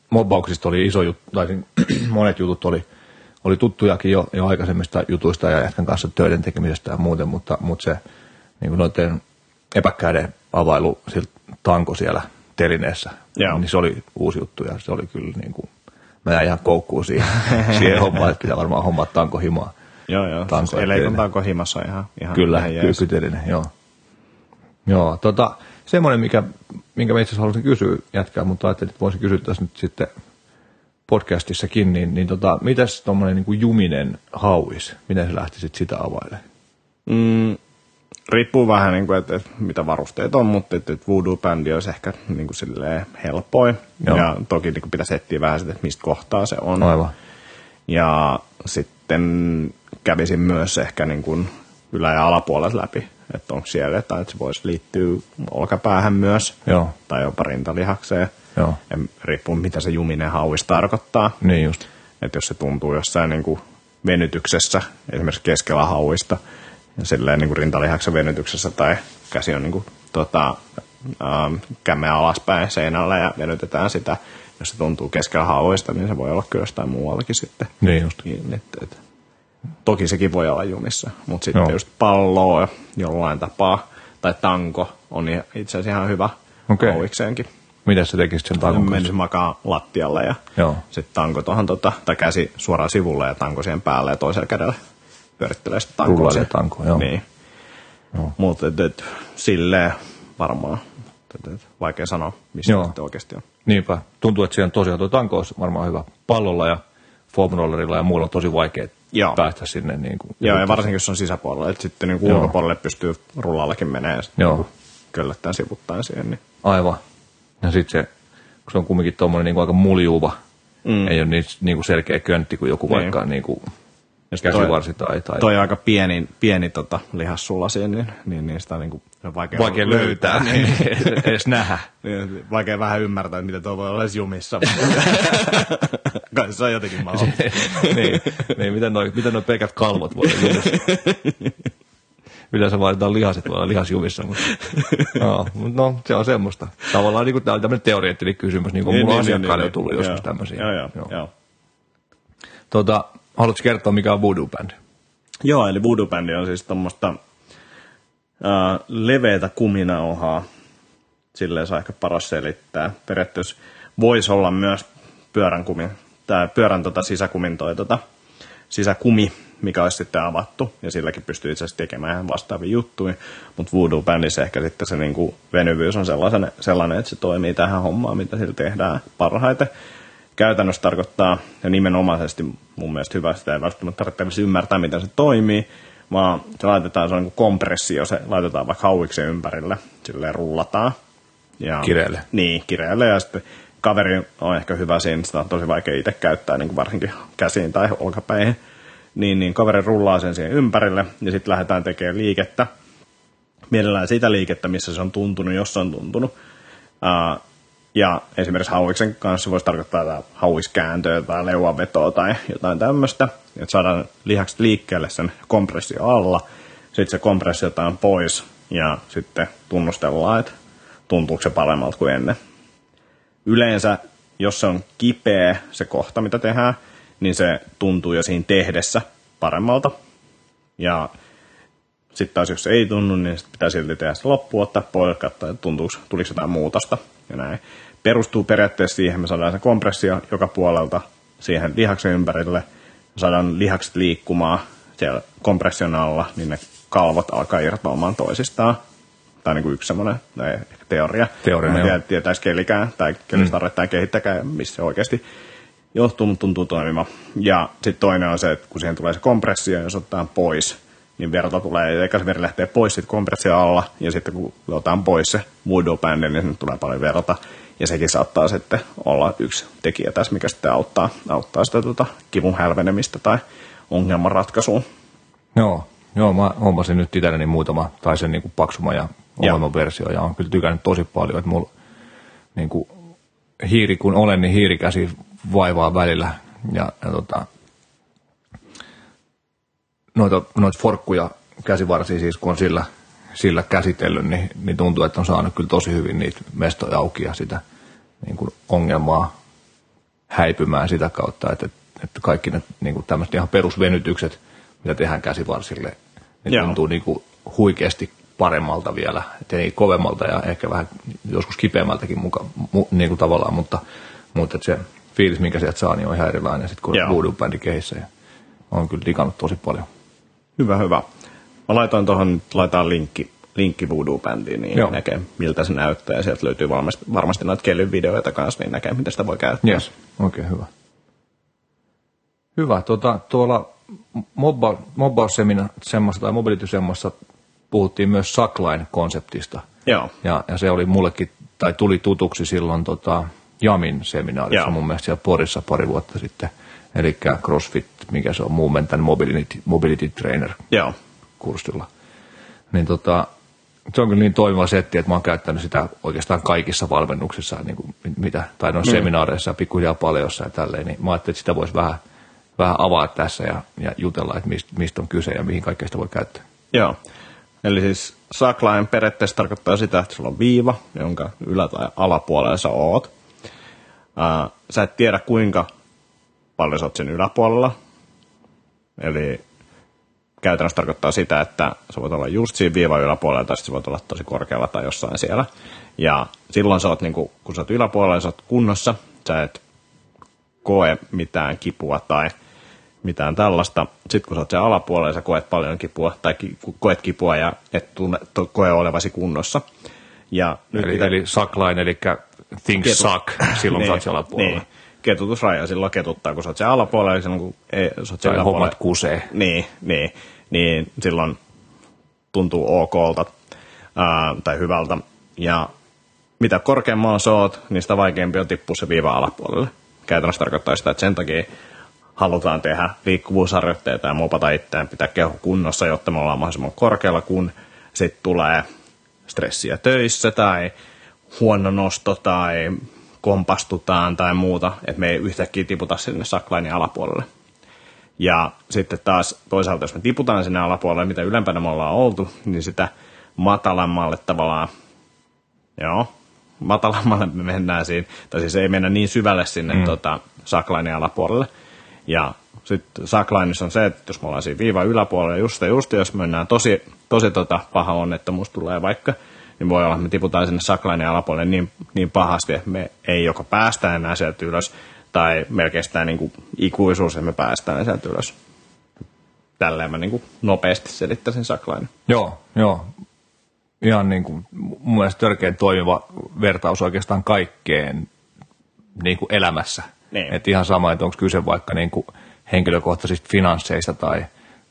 mobbauksista oli iso juttu, tai monet jutut oli, oli tuttujakin jo, jo aikaisemmista jutuista ja jätkän kanssa töiden tekemisestä ja muuten, mutta, mutta se niin kuin noiden epäkkäiden availu siltä tanko siellä telineessä, Joo. niin se oli uusi juttu ja se oli kyllä niin kuin, mä jäin ihan koukkuun siihen, siihen hommaan, että pitää varmaan hommaa tanko himaa. Joo, joo. Tanko siis Eleikon tanko himassa ihan, ihan Kyllä, kykytelinen, joo. Joo, tota, semmoinen, mikä, minkä mä itse asiassa haluaisin kysyä jätkää, mutta ajattelin, että voisin kysyä tässä nyt sitten podcastissakin, niin, niin tota, mitäs tuommoinen niin juminen hauis, miten se lähti sitten sitä availemaan? Mm, riippuu vähän, niin kuin, että, että mitä varusteet on, mutta että, että voodoo-bändi olisi ehkä niin kuin silleen helpoin. Joo. Ja toki niin kuin pitäisi etsiä vähän sitä, että mistä kohtaa se on. Aivan. Ja sitten kävisin myös ehkä niin kuin ylä- ja alapuolet läpi, että onko siellä jotain, että se voisi liittyä olkapäähän myös, Joo. tai jopa rintalihakseen. Joo. Ja riippuu, mitä se juminen hauis tarkoittaa. Niin just. Että jos se tuntuu jossain niin kuin venytyksessä, esimerkiksi keskellä hauista, ja silleen niin kuin rintalihaksen venytyksessä, tai käsi on niin kuin, tota, ähm, kämmeä alaspäin seinällä ja venytetään sitä, jos se tuntuu keskellä hauista, niin se voi olla kyllä jostain muuallakin sitten. Niin just. Niin, että, että Toki sekin voi olla jumissa, mutta sitten Joo. just palloa jollain tapaa, tai tanko on itse asiassa ihan hyvä okay. kauikseenkin. Miten se tekisi sen tankon kanssa? makaa lattialle ja sitten tanko tuohon, tota, tai käsi suoraan sivulle ja tanko siihen päälle ja toisella kädellä pyörittelee sitä tankoa. se tanko, joo. Niin. Mutta silleen varmaan, et, et, vaikea sanoa, missä joo. se oikeasti on. Niinpä. Tuntuu, että siihen tosiaan tuo tanko olisi varmaan hyvä pallolla ja foamrollerilla ja muulla on tosi vaikea Joo. päästä sinne. Niin kuin, Joo, ja varsinkin jos on sisäpuolella, että sitten niin ulkopuolelle pystyy rullallakin menee ja sitten niin köllättään sivuttain siihen. Niin. Aivan. Ja sitten se, kun se on kumminkin tuommoinen niin aika muljuva, mm. ei ole niin, niin kuin selkeä köntti kuin joku niin. vaikka niin kuin käsivarsi tai, tai... Toi aika pieni, pieni tota, lihassulla siinä, niin, niin, niin sitä on niin kuin vaikea, vaikea löytää, löytää niin. edes nähdä. Niin, vaikea vähän ymmärtää, miten tuo voi olla edes jumissa. Kai se on jotenkin mahdollista. niin, niin, miten noin miten noi pelkät kalvot voi olla jumissa. Yleensä vaaditaan lihaset, voi olla lihasjumissa, mutta no, no, se on semmoista. Tavallaan niin tämä on tämmöinen teoreettinen kysymys, niin kuin niin, mulla niin, asiakkaille niin, on tullut niin, joskus tämmöisiä. Joo, joo, joo. joo. Tota, haluatko kertoa, mikä on Voodoo Band? Joo, eli Voodoo Band on siis tuommoista uh, leveätä kuminauhaa. Silleen saa ehkä paras selittää. Periaatteessa voisi olla myös pyörän kumin, tai pyörän tota sisäkumin toi tota, sisäkumi, mikä olisi sitten avattu, ja silläkin pystyy itse asiassa tekemään vastaavia juttuja, mutta Voodoo-bändissä ehkä sitten se niinku venyvyys on sellainen, sellainen, että se toimii tähän hommaan, mitä sillä tehdään parhaiten. Käytännössä tarkoittaa, ja nimenomaisesti mun mielestä hyvä, sitä ei välttämättä tarvitse ymmärtää, miten se toimii, vaan se laitetaan, se on niin kompressio, se laitetaan vaikka hauiksen ympärille, silleen rullataan. Ja, kireelle. Niin, kireelle, ja sitten kaveri on ehkä hyvä siinä, sitä on tosi vaikea itse käyttää, niin kuin varsinkin käsiin tai olkapäihin. Niin, niin kaveri rullaa sen siihen ympärille, ja sitten lähdetään tekemään liikettä. Mielellään sitä liikettä, missä se on tuntunut, jos se on tuntunut. Uh, ja esimerkiksi hauiksen kanssa voisi tarkoittaa hauiskääntöä tai leuanvetoa tai jotain tämmöistä. Että saadaan lihakset liikkeelle sen kompressio alla. Sitten se kompressio otetaan pois ja sitten tunnustellaan, että tuntuuko se paremmalta kuin ennen. Yleensä, jos se on kipeä se kohta, mitä tehdään, niin se tuntuu jo siinä tehdessä paremmalta. Ja sitten taas jos ei tunnu, niin sit pitää silti tehdä se loppuun, ottaa pois, katsoa, että tuntuuko, tuliko jotain muutosta ja näin. Perustuu periaatteessa siihen, me saadaan se kompressio joka puolelta siihen lihaksen ympärille, saadaan lihakset liikkumaan siellä kompression alla, niin ne kalvot alkaa irtoamaan toisistaan. Tämä on niin kuin yksi semmoinen teoria. Teoria, Mä en tiedä, tietäisi kelikään tai kelistarre mm. kehittäkään, missä se oikeasti johtuu, mutta tuntuu toimimaan. Ja sitten toinen on se, että kun siihen tulee se kompressio, jos ottaa pois, niin verta tulee, eikä se veri lähtee pois sitten kompressio alla, ja sitten kun otetaan pois se bändi, niin sinne tulee paljon verta, ja sekin saattaa sitten olla yksi tekijä tässä, mikä sitten auttaa, auttaa sitä tuota kivun hälvenemistä tai ongelman ratkaisuun. Joo, joo mä hommasin nyt itselleni muutama, tai sen niin kuin paksuma ja versio, ja on kyllä tykännyt tosi paljon, että mulla niin kuin, hiiri kun olen, niin hiirikäsi vaivaa välillä, ja, ja tota, noita, noita forkkuja käsivarsia siis, kun on sillä, sillä käsitellyt, niin, niin tuntuu, että on saanut kyllä tosi hyvin niitä mestoja auki ja sitä niin kuin ongelmaa häipymään sitä kautta, että, että kaikki ne niin kuin tämmöiset ihan perusvenytykset, mitä tehdään käsivarsille, niin Joo. tuntuu niin kuin huikeasti paremmalta vielä, että ei kovemmalta ja ehkä vähän joskus kipeämmältäkin muka, mu, niin kuin tavallaan, mutta, mutta että se fiilis, minkä sieltä saa, niin on ihan erilainen sitten kun voodoo-bändi kehissä ja on kyllä digannut tosi paljon. Hyvä, hyvä. Mä laitoin tuohon, laitetaan linkki, linkki Voodoo-bändiin, niin Joo. näkee miltä se näyttää. Ja sieltä löytyy varmasti, varmasti noita kellyn videoita kanssa, niin näkee miten sitä voi käyttää. Yes, oikein okay, hyvä. Hyvä. Tuota, tuolla mobbaussemmossa tai mobility-semmossa puhuttiin myös Suckline-konseptista. Joo. Ja, ja, se oli mullekin, tai tuli tutuksi silloin tota, Jamin seminaarissa Joo. mun mielestä siellä Porissa pari vuotta sitten – eli CrossFit, mikä se on, Movement and Mobility, Mobility Trainer Joo. kurssilla. Niin tota, se on kyllä niin toimiva setti, että mä oon käyttänyt sitä oikeastaan kaikissa valmennuksissa, niin kuin mitä, tai noissa mm. seminaareissa, pikkuhiljaa paljossa ja tälleen, niin mä ajattelin, että sitä voisi vähän, vähän avaa tässä ja, ja jutella, että mistä, mistä on kyse ja mihin kaikkea sitä voi käyttää. Joo. Eli siis Sackline periaatteessa tarkoittaa sitä, että sulla on viiva, jonka ylä- tai alapuolella sä oot. Uh, sä et tiedä, kuinka paljon sä oot sen yläpuolella. Eli käytännössä tarkoittaa sitä, että sä voit olla just siinä viivan yläpuolella tai sitten voit olla tosi korkealla tai jossain siellä. Ja silloin sä oot, niin kun, kun sä oot yläpuolella, sä oot kunnossa, sä et koe mitään kipua tai mitään tällaista. Sitten kun sä oot siellä alapuolella, sä koet paljon kipua tai ki, koet kipua ja et tunne, to, koe olevasi kunnossa. Ja nyt eli, mitä... eli suckline, eli things suck silloin kun sä oot niin, siellä alapuolella. Niin ketutusraja silloin ketuttaa, kun sä oot siellä alapuolella, silloin kun ei, sä oot siellä hommat kusee. Niin, niin, niin silloin tuntuu okolta ää, tai hyvältä. Ja mitä korkeammalla sä oot, niin sitä vaikeampi on tippua se viiva alapuolelle. Käytännössä tarkoittaa sitä, että sen takia halutaan tehdä liikkuvuusharjoitteita ja mopata itseään, pitää keho kunnossa, jotta me ollaan mahdollisimman korkealla, kun sitten tulee stressiä töissä tai huono nosto tai kompastutaan tai muuta, että me ei yhtäkkiä tiputa sinne saklainin alapuolelle. Ja sitten taas toisaalta, jos me tiputaan sinne alapuolelle, mitä ylempänä me ollaan oltu, niin sitä matalammalle tavallaan, joo, matalammalle me mennään siinä, tai siis ei mennä niin syvälle sinne mm. tota, saklainin alapuolelle. Ja sitten saklainissa on se, että jos me ollaan siinä viiva yläpuolella, just ja just, jos mennään tosi, tosi tota, paha onnettomuus tulee vaikka, niin voi olla, että me tiputaan sinne saklainen alapuolelle niin, niin pahasti, että me ei joko päästä enää sieltä ylös, tai melkein niin kuin ikuisuus, että me päästään sieltä ylös. tälleen mä niin kuin nopeasti selittäisin Saklainen. Joo, joo. Ihan niin kuin, mun mielestä törkeän toimiva vertaus oikeastaan kaikkeen niin kuin elämässä. Niin. Et ihan sama, että onko kyse vaikka niin kuin henkilökohtaisista finansseista tai,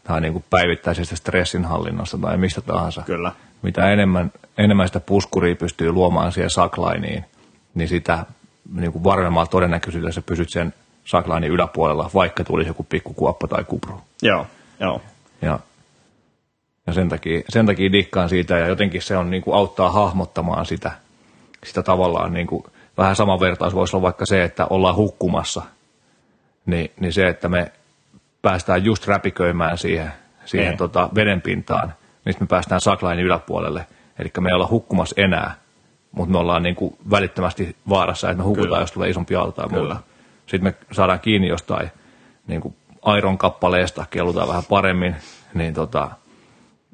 tai niin kuin päivittäisestä stressinhallinnasta tai mistä tahansa. Kyllä. Mitä enemmän, enemmän sitä puskuria pystyy luomaan siihen saklainiin, niin sitä niin kuin varmemmalla todennäköisyydellä sä pysyt sen saklainin yläpuolella, vaikka tulisi joku pikkukuoppa tai kupru. Joo, joo. Ja, ja sen, takia, sen takia dikkaan siitä ja jotenkin se on niin kuin auttaa hahmottamaan sitä, sitä tavallaan niin kuin, vähän sama vertaus voisi olla vaikka se, että ollaan hukkumassa, niin, niin se, että me päästään just räpiköimään siihen, siihen Niin. tota vedenpintaan, niin me päästään saklainin yläpuolelle. Eli me ei olla hukkumassa enää, mutta me ollaan niin kuin välittömästi vaarassa, että me hukutaan, Kyllä. jos tulee isompi alta Kyllä. muuta. Sitten me saadaan kiinni jostain niin kuin airon kappaleesta, kellutaan vähän paremmin, niin tota,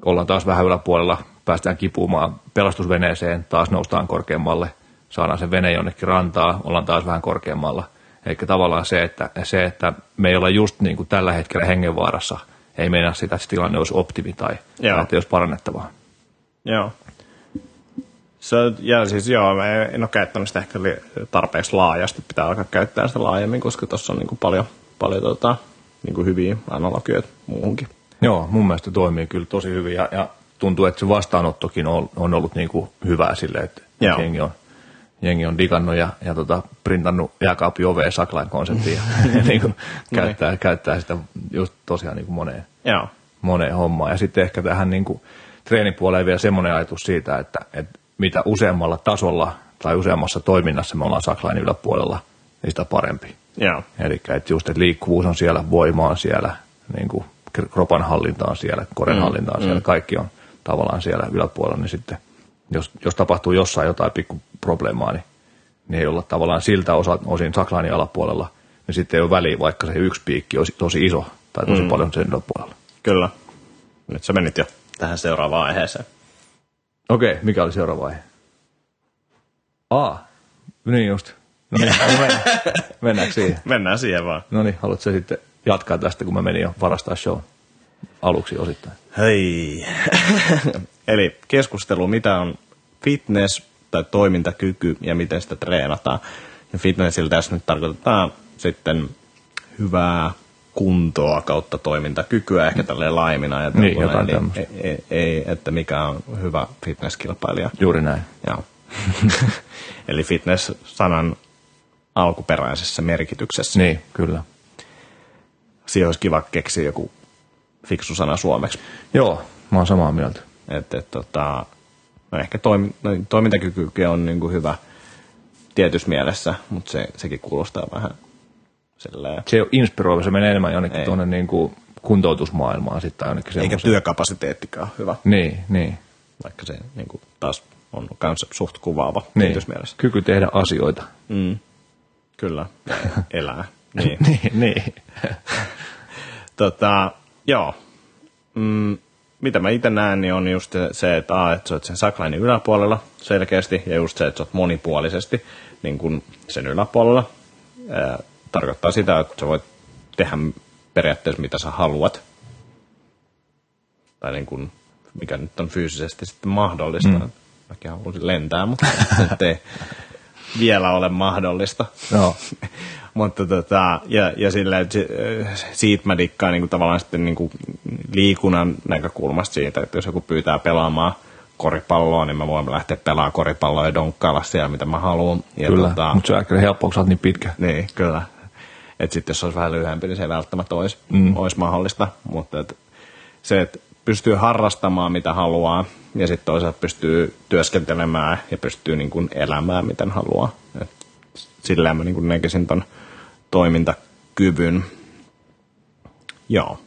ollaan taas vähän yläpuolella, päästään kipumaan pelastusveneeseen, taas noustaan korkeammalle, saadaan se vene jonnekin rantaa, ollaan taas vähän korkeammalla. Eli tavallaan se, että, se, että me ei olla just niin kuin tällä hetkellä hengenvaarassa, ei meinaa sitä, että se tilanne olisi optimi tai, Joo. tai että olisi parannettavaa. Joo. Se, ja siis joo, mä en ole käyttänyt sitä ehkä tarpeeksi laajasti. Pitää alkaa käyttää sitä laajemmin, koska tuossa on niin kuin paljon, paljon tota, niin kuin hyviä analogioita muuhunkin. Joo, mun mielestä toimii kyllä tosi hyvin ja, ja tuntuu, että se vastaanottokin on, on ollut niin kuin hyvää sille, että Joo. jengi on, jengi on digannut ja, ja tota, printannut jääkaapin oveen saklain konseptiin ja niin kuin käyttää, käyttää sitä just tosiaan niin kuin moneen, Joo. moneen hommaan. Ja sitten ehkä tähän niin kuin treenipuoleen vielä semmoinen ajatus siitä, että, että mitä useammalla tasolla tai useammassa toiminnassa me ollaan saklain yläpuolella, niin sitä parempi. Joo. Eli että just, että liikkuvuus on siellä, voima on siellä, niin kuin kropan hallinta on siellä, koren Mm, hallinta on siellä, kaikki on tavallaan siellä yläpuolella, niin sitten jos, jos tapahtuu jossain jotain pikku probleemaa, niin, niin ei olla tavallaan siltä osa, osin saklainin alapuolella, niin sitten ei ole väliä, vaikka se yksi piikki olisi tosi iso tai tosi mm. paljon sen yläpuolella. Kyllä. Nyt sä menit jo tähän seuraavaan aiheeseen. Okei, mikä oli seuraava aihe? A, niin just. No niin, no mennään, mennäänkö siihen? Mennään siihen vaan. No niin, haluatko sitten jatkaa tästä, kun mä menin jo varastaa show aluksi osittain? Hei. Eli keskustelu, mitä on fitness tai toimintakyky ja miten sitä treenataan. Ja fitnessillä tässä nyt tarkoitetaan sitten hyvää kuntoa kautta toimintakykyä ehkä tälleen laajemmin ajateltuna. Niin, jotain tämmöistä. ei, ei, ei, että mikä on hyvä fitnesskilpailija. Juuri näin. Joo. Eli fitness-sanan alkuperäisessä merkityksessä. Niin, kyllä. Siihen olisi kiva keksiä joku fiksu sana suomeksi. Joo, mä oon samaa mieltä. Että et, tota, no ehkä toimi, no, toimintakyky on niin kuin hyvä tietyssä mielessä, mutta se, sekin kuulostaa vähän silleen, Se ole inspiroiva, se menee enemmän jonnekin Ei. tuonne niin kuin kuntoutusmaailmaan sitten tai jonnekin eikä semmoiseen. työkapasiteettikaan ole hyvä, Niin, niin. vaikka se niin kuin taas on myös suht kuvaava niin. tietyssä mielessä. Kyky tehdä asioita. Mm. Kyllä, elää. niin. niin, niin. Tota, joo. Mm, mitä mä itse näen, niin on just se, että, a, että sä oot sen saklainin yläpuolella selkeästi, ja just se, että sä oot monipuolisesti niin kun sen yläpuolella. Ää, tarkoittaa sitä, että sä voit tehdä periaatteessa mitä sä haluat. Tai niin kun, mikä nyt on fyysisesti sitten mahdollista. Mm. Mäkin haluaisin lentää, mutta se nyt ei vielä ole mahdollista. Joo. Mutta tota, ja, ja sillä, että se- siitä mä dikkaan niin kuin tavallaan sitten niin kuin liikunnan näkökulmasta siitä, että jos joku pyytää pelaamaan koripalloa, niin mä voin lähteä pelaamaan koripalloa ja donkkailla siellä, mitä mä haluan. Ja Kyllä, tota, mutta se on aika helppoa, kun sä oot niin pitkä. niin, kyllä. Että sitten jos se olisi vähän lyhyempi, niin se ei välttämättä olisi, mm. olisi mahdollista. Mutta et se, että pystyy harrastamaan mitä haluaa ja sitten toisaalta pystyy työskentelemään ja pystyy niin kuin elämään miten haluaa. Et sillä mä niin kuin näkisin ton toimintakyvyn. Joo.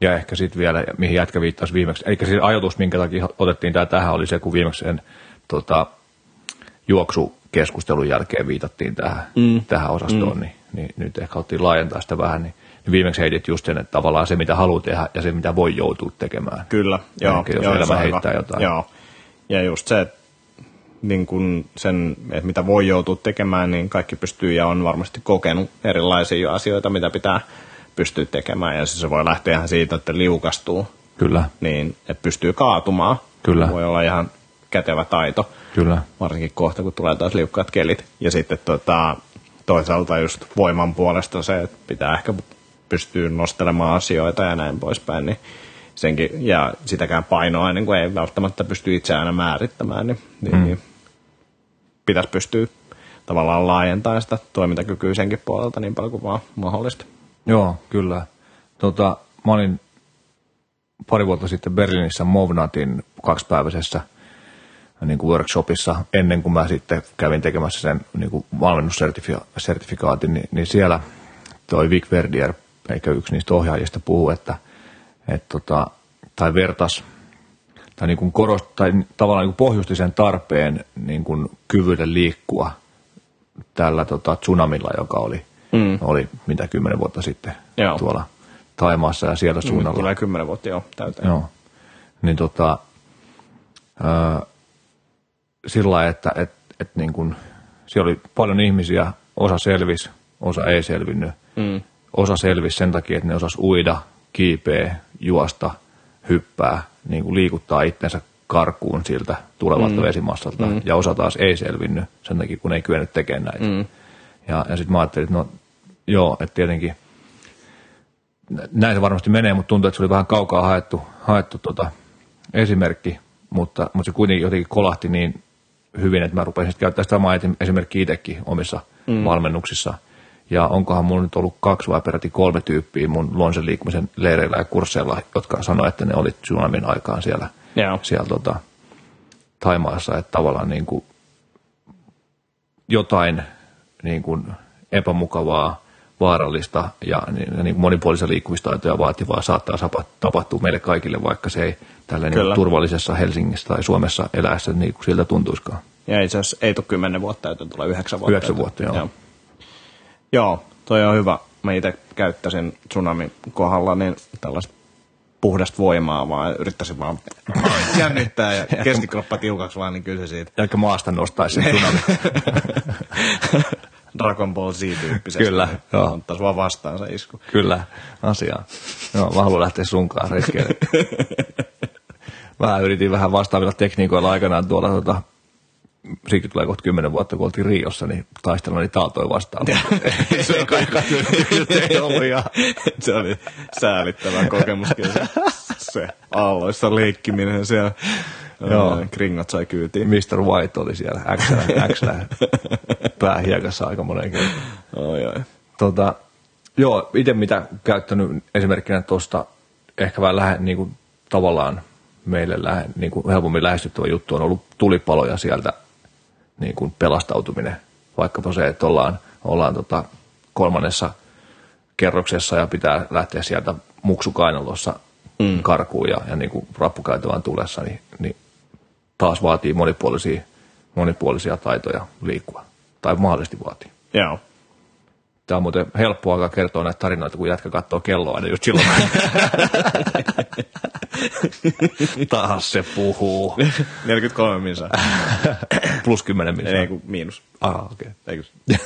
Ja ehkä sitten vielä, mihin jätkä viittasi viimeksi. Eli siis ajatus, minkä takia otettiin tämä tähän, oli se, kun viimeksi sen tota, juoksukeskustelun jälkeen viitattiin tähän, mm. tähän osastoon, mm. niin, niin, nyt ehkä haluttiin laajentaa sitä vähän, niin, niin viimeksi heitit just sen, että tavallaan se, mitä haluaa tehdä ja se, mitä voi joutua tekemään. Kyllä, joo. Elikkä jos joo, elämä heittää hyvä. jotain. Joo. Ja just se, että niin kun sen, että mitä voi joutua tekemään, niin kaikki pystyy ja on varmasti kokenut erilaisia asioita, mitä pitää pystyy tekemään. Ja se voi lähteä ihan siitä, että liukastuu, Kyllä, niin että pystyy kaatumaan. Kyllä. Voi olla ihan kätevä taito, kyllä. varsinkin kohta, kun tulee taas liukkaat kelit. Ja sitten tota, toisaalta just voiman puolesta se, että pitää ehkä pystyä nostelemaan asioita ja näin poispäin, niin senkin, ja sitäkään painoa, niin kuin ei välttämättä pysty itse aina määrittämään, niin, niin, mm. niin pitäisi pystyä tavallaan laajentamaan sitä toimintakykyä senkin puolelta niin paljon kuin vaan mahdollista. Joo, kyllä. Tota, mä olin pari vuotta sitten Berliinissä Movnatin kaksipäiväisessä niin kuin workshopissa ennen kuin mä sitten kävin tekemässä sen niin kuin valmennussertifikaatin, niin, niin siellä toi Vic Verdier, eikä yksi niistä ohjaajista puhu, että, että tota, tai vertas tai, niin kuin korost, tai tavallaan niin kuin pohjusti sen tarpeen niin kuin kyvylle liikkua tällä tota, tsunamilla, joka oli, mm. oli mitä kymmenen vuotta sitten Joo. tuolla Taimaassa ja siellä suunnalla. Tulee kymmenen vuotta jo täyteen. Joo. Niin tota, ää, sillä lailla, että et, et niin kun, siellä oli paljon ihmisiä, osa selvisi, osa ei selvinnyt. Mm. Osa selvisi sen takia, että ne osas uida, kiipeä, juosta, hyppää, niin kuin liikuttaa itsensä karkuun siltä tulevalta mm. vesimassalta. Mm. Ja osa taas ei selvinnyt sen takia, kun ei kyennyt tekemään näitä. Mm. Ja, ja sitten mä ajattelin, että no joo, että tietenkin näin se varmasti menee, mutta tuntuu, että se oli vähän kaukaa haettu, haettu tota esimerkki, mutta, mutta se kuitenkin jotenkin kolahti niin hyvin, että mä rupesin sitten käyttämään sitä samaa esimerkkiä itsekin omissa mm. valmennuksissa. Ja onkohan mun nyt ollut kaksi vai peräti kolme tyyppiä mun luonsen liikkumisen leireillä ja kursseilla, jotka sanoivat, että ne oli tsunamin aikaan siellä, Joo. siellä tota, Taimaassa, että tavallaan niin kuin jotain niin kuin epämukavaa, vaarallista ja niin, niin monipuolisia liikkumistaitoja vaativaa saattaa tapahtua meille kaikille, vaikka se ei tällä niin turvallisessa Helsingissä tai Suomessa eläessä niin kuin siltä tuntuisikaan. Ja itse asiassa ei tule kymmenen vuotta, joten tulee yhdeksän vuotta. Yhdeksän vuotta, joo. joo. Joo, toi on hyvä. Mä itse käyttäisin tsunamin kohdalla niin tällaista puhdasta voimaa, vaan yrittäisin vaan jännittää ja keskikroppa tiukaksi vaan, niin kyllä se siitä Eikä maasta nostaisi tsunami. Dragon Ball Z-tyyppisesti. Kyllä, joo. Ottaisi vaan vastaan se isku. Kyllä, asiaa. Joo, mä haluan lähteä sunkaan retkeille. Vähän yritin vähän vastaavilla tekniikoilla aikanaan tuolla, tota, siitä tulee kohta kymmenen vuotta, kun oltiin Riossa, niin taistella niin taatoi vastaan. se kaikka ei ollut ja se oli säälittävä kokemus kyllä se, se aalloissa leikkiminen siellä. Joo. Kringot sai kyytiin. Mr. White oli siellä Xlä, Xlä päähiekassa aika monen kertaan. Oi, oi. Tota, joo, itse mitä käyttänyt esimerkkinä tuosta ehkä vähän lähe, niin kuin, tavallaan meille lähe, niin kuin helpommin lähestyttävä juttu on ollut tulipaloja sieltä niin kuin pelastautuminen. Vaikkapa se, että ollaan, ollaan tota kolmannessa kerroksessa ja pitää lähteä sieltä muksukainalossa mm. karkuun ja, ja niin kuin rappukäytävään tulessa, niin, niin taas vaatii monipuolisia, monipuolisia taitoja liikkua. Tai mahdollisesti vaatii. Joo. Tämä on muuten helppo alkaa kertoa näitä tarinoita, kun jätkä katsoo kelloa, niin just silloin taas se puhuu. 43 minsa. Plus 10 Ei miljoonaa. kun miinus. Ah, okei. Eikö?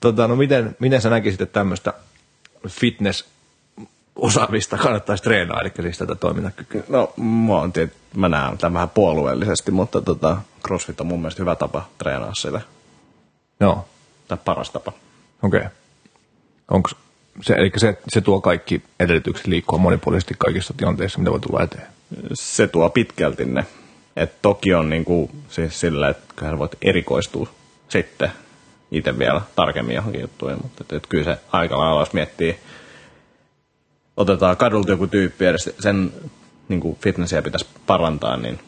Tota, no miten, miten sä näkisit, että tämmöistä fitness osaamista kannattaisi treenaa, eli siis tätä toimintakykyä? No, mä, on tiet, mä näen tämän vähän puolueellisesti, mutta tota, CrossFit on mun mielestä hyvä tapa treenaa sitä. Joo, Tai paras tapa. okei. Okay. Onko se, eli se, se tuo kaikki edellytykset liikkua monipuolisesti kaikissa tilanteissa, mitä voi tulla eteen? Se tuo pitkälti ne. Et toki on niinku, siis sillä, että voit erikoistua sitten itse vielä tarkemmin johonkin juttuihin, mutta et, et kyllä se aika lailla, jos miettii, otetaan kadulta joku tyyppi edes sen niinku fitnessiä pitäisi parantaa, niin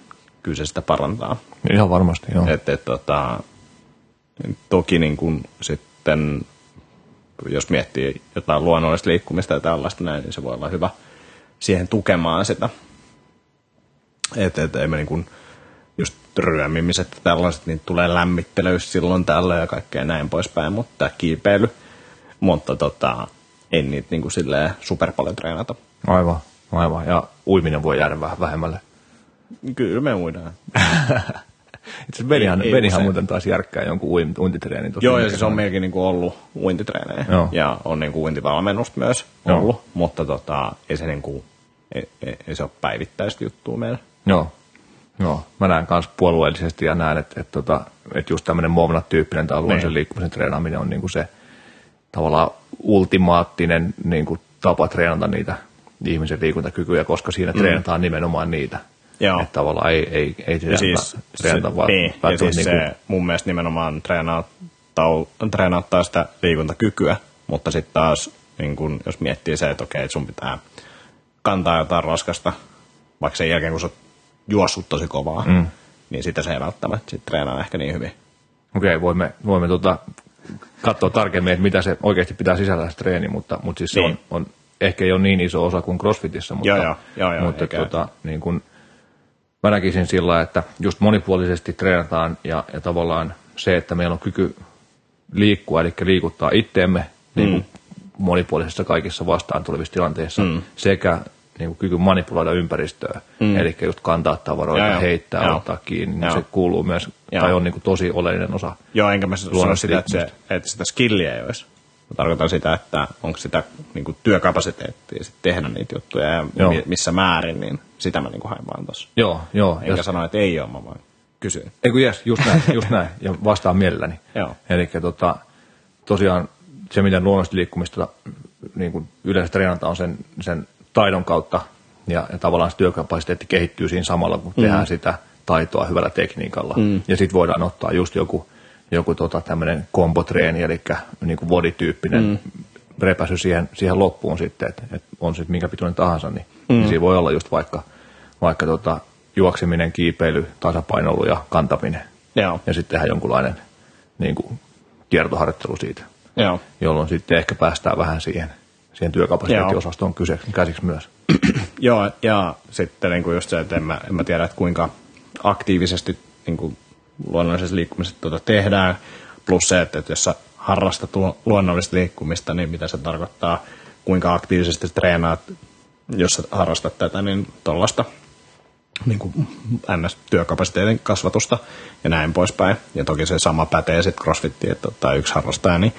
kyllä se sitä parantaa. Ihan varmasti, joo. Et, et, tota, toki niin kun sitten, jos miettii jotain luonnollista liikkumista ja tällaista näin, niin se voi olla hyvä siihen tukemaan sitä. Et, et, ei me niin kun, just ryömimiset ja tällaiset, niin tulee lämmittelyys silloin tällä ja kaikkea näin poispäin, mutta tämä kiipeily, mutta tota, ei niitä niin kuin silleen super paljon treenata. Aivan, aivan. Ja uiminen voi jäädä vähän vähemmälle. Kyllä me uidaan. Itse Benihan, ei Benihan muuten taas järkkää jonkun uim- uintitreenin. Joo, ja siis on meilläkin niinku ollut uintitreenejä Joo. ja on niinku uintivalmennusta myös Joo. ollut, mutta tota, ei se, niinku, ei, ei, ei se ole päivittäistä juttua meillä. Joo. Joo, mä näen myös puolueellisesti ja näen, että, että, että, että just tämmöinen Movnat-tyyppinen tai luonnollisen Niin. liikkumisen treenaaminen on niin kuin se tavallaan ultimaattinen niin kuin tapa treenata niitä ihmisen liikuntakykyjä, koska siinä mm. treenataan nimenomaan niitä. Joo. Että tavallaan ei, ei, ei treenata, siis, treenata se, vaan niin, ja siis niin se mun mielestä nimenomaan treenauttaa, sitä liikuntakykyä, mutta sitten taas niin kun, jos miettii se, että okei, sun pitää kantaa jotain raskasta, vaikka sen jälkeen kun sä oot juossut tosi kovaa, mm. niin sitä se ei välttämättä sit treenaa ehkä niin hyvin. Okei, voimme, voimme tota, katsoa tarkemmin, että mitä se oikeasti pitää sisällä se treeni, mutta, mutta siis se Niin. on, on, ehkä ei ole niin iso osa kuin CrossFitissä, mutta, Joo, joo, joo, joo, mutta eikä- tota, niin kun, mä näkisin sillä että just monipuolisesti treenataan ja, ja tavallaan se, että meillä on kyky liikkua, eli liikuttaa itteemme niin kuin monipuolisissa kaikissa vastaan tulevissa tilanteissa, Mm. sekä niin kuin kyky manipuloida ympäristöä, mm. eli just kantaa tavaroita, Joo, joo. heittää, Joo. ottaa kiinni, niin se kuuluu myös, Joo. tai on niin kuin tosi oleellinen osa. Joo, enkä mä sano sitä, että, se, että sitä skilliä ei olisi. Mä tarkoitan sitä, että onko sitä niin kuin työkapasiteettia sit tehdä niitä juttuja ja Joo. mi- missä määrin, niin sitä mä niin kuin hain vaan tuossa. Joo, joo. Enkä Ja, sano, että ei ole, mä vaan kysyin. ei kun jes, just näin, just näin, ja vastaan mielelläni. Joo. Eli tota, tosiaan se, miten luonnollista liikkumista niin kuin yleensä treenataan, on sen, sen taidon kautta, ja, ja tavallaan se työkapasiteetti kehittyy siinä samalla, kun mm. tehdään sitä taitoa hyvällä tekniikalla. Mm. Ja sitten voidaan ottaa just joku, joku tota tämmöinen kombotreeni, eli niin kuin bodityyppinen mm. repäsy siihen, siihen loppuun sitten, että et on sitten minkä pituinen tahansa, niin, mm. niin siinä voi olla just vaikka, vaikka tota, juokseminen, kiipeily, tasapainoilu ja kantaminen. Joo. Ja sitten tehdään jonkunlainen niin kuin, kiertoharjoittelu siitä, Joo. jolloin sitten ehkä päästään vähän siihen, siihen työkapasiteettiosastoon kyse, käsiksi myös. Joo, ja sitten niin kuin just se, että en mä, en mä tiedä, että kuinka aktiivisesti niin kuin luonnollisessa liikkumisessa tuota tehdään, plus se, että, että jos sä harrastat lu- luonnollista liikkumista, niin mitä se tarkoittaa, kuinka aktiivisesti treenaat, jos sä harrastat tätä, niin tuollaista niin kuin NS-työkapasiteetin kasvatusta ja näin poispäin. Ja toki se sama pätee sitten CrossFittiin, että ottaa yksi harrastaja, niin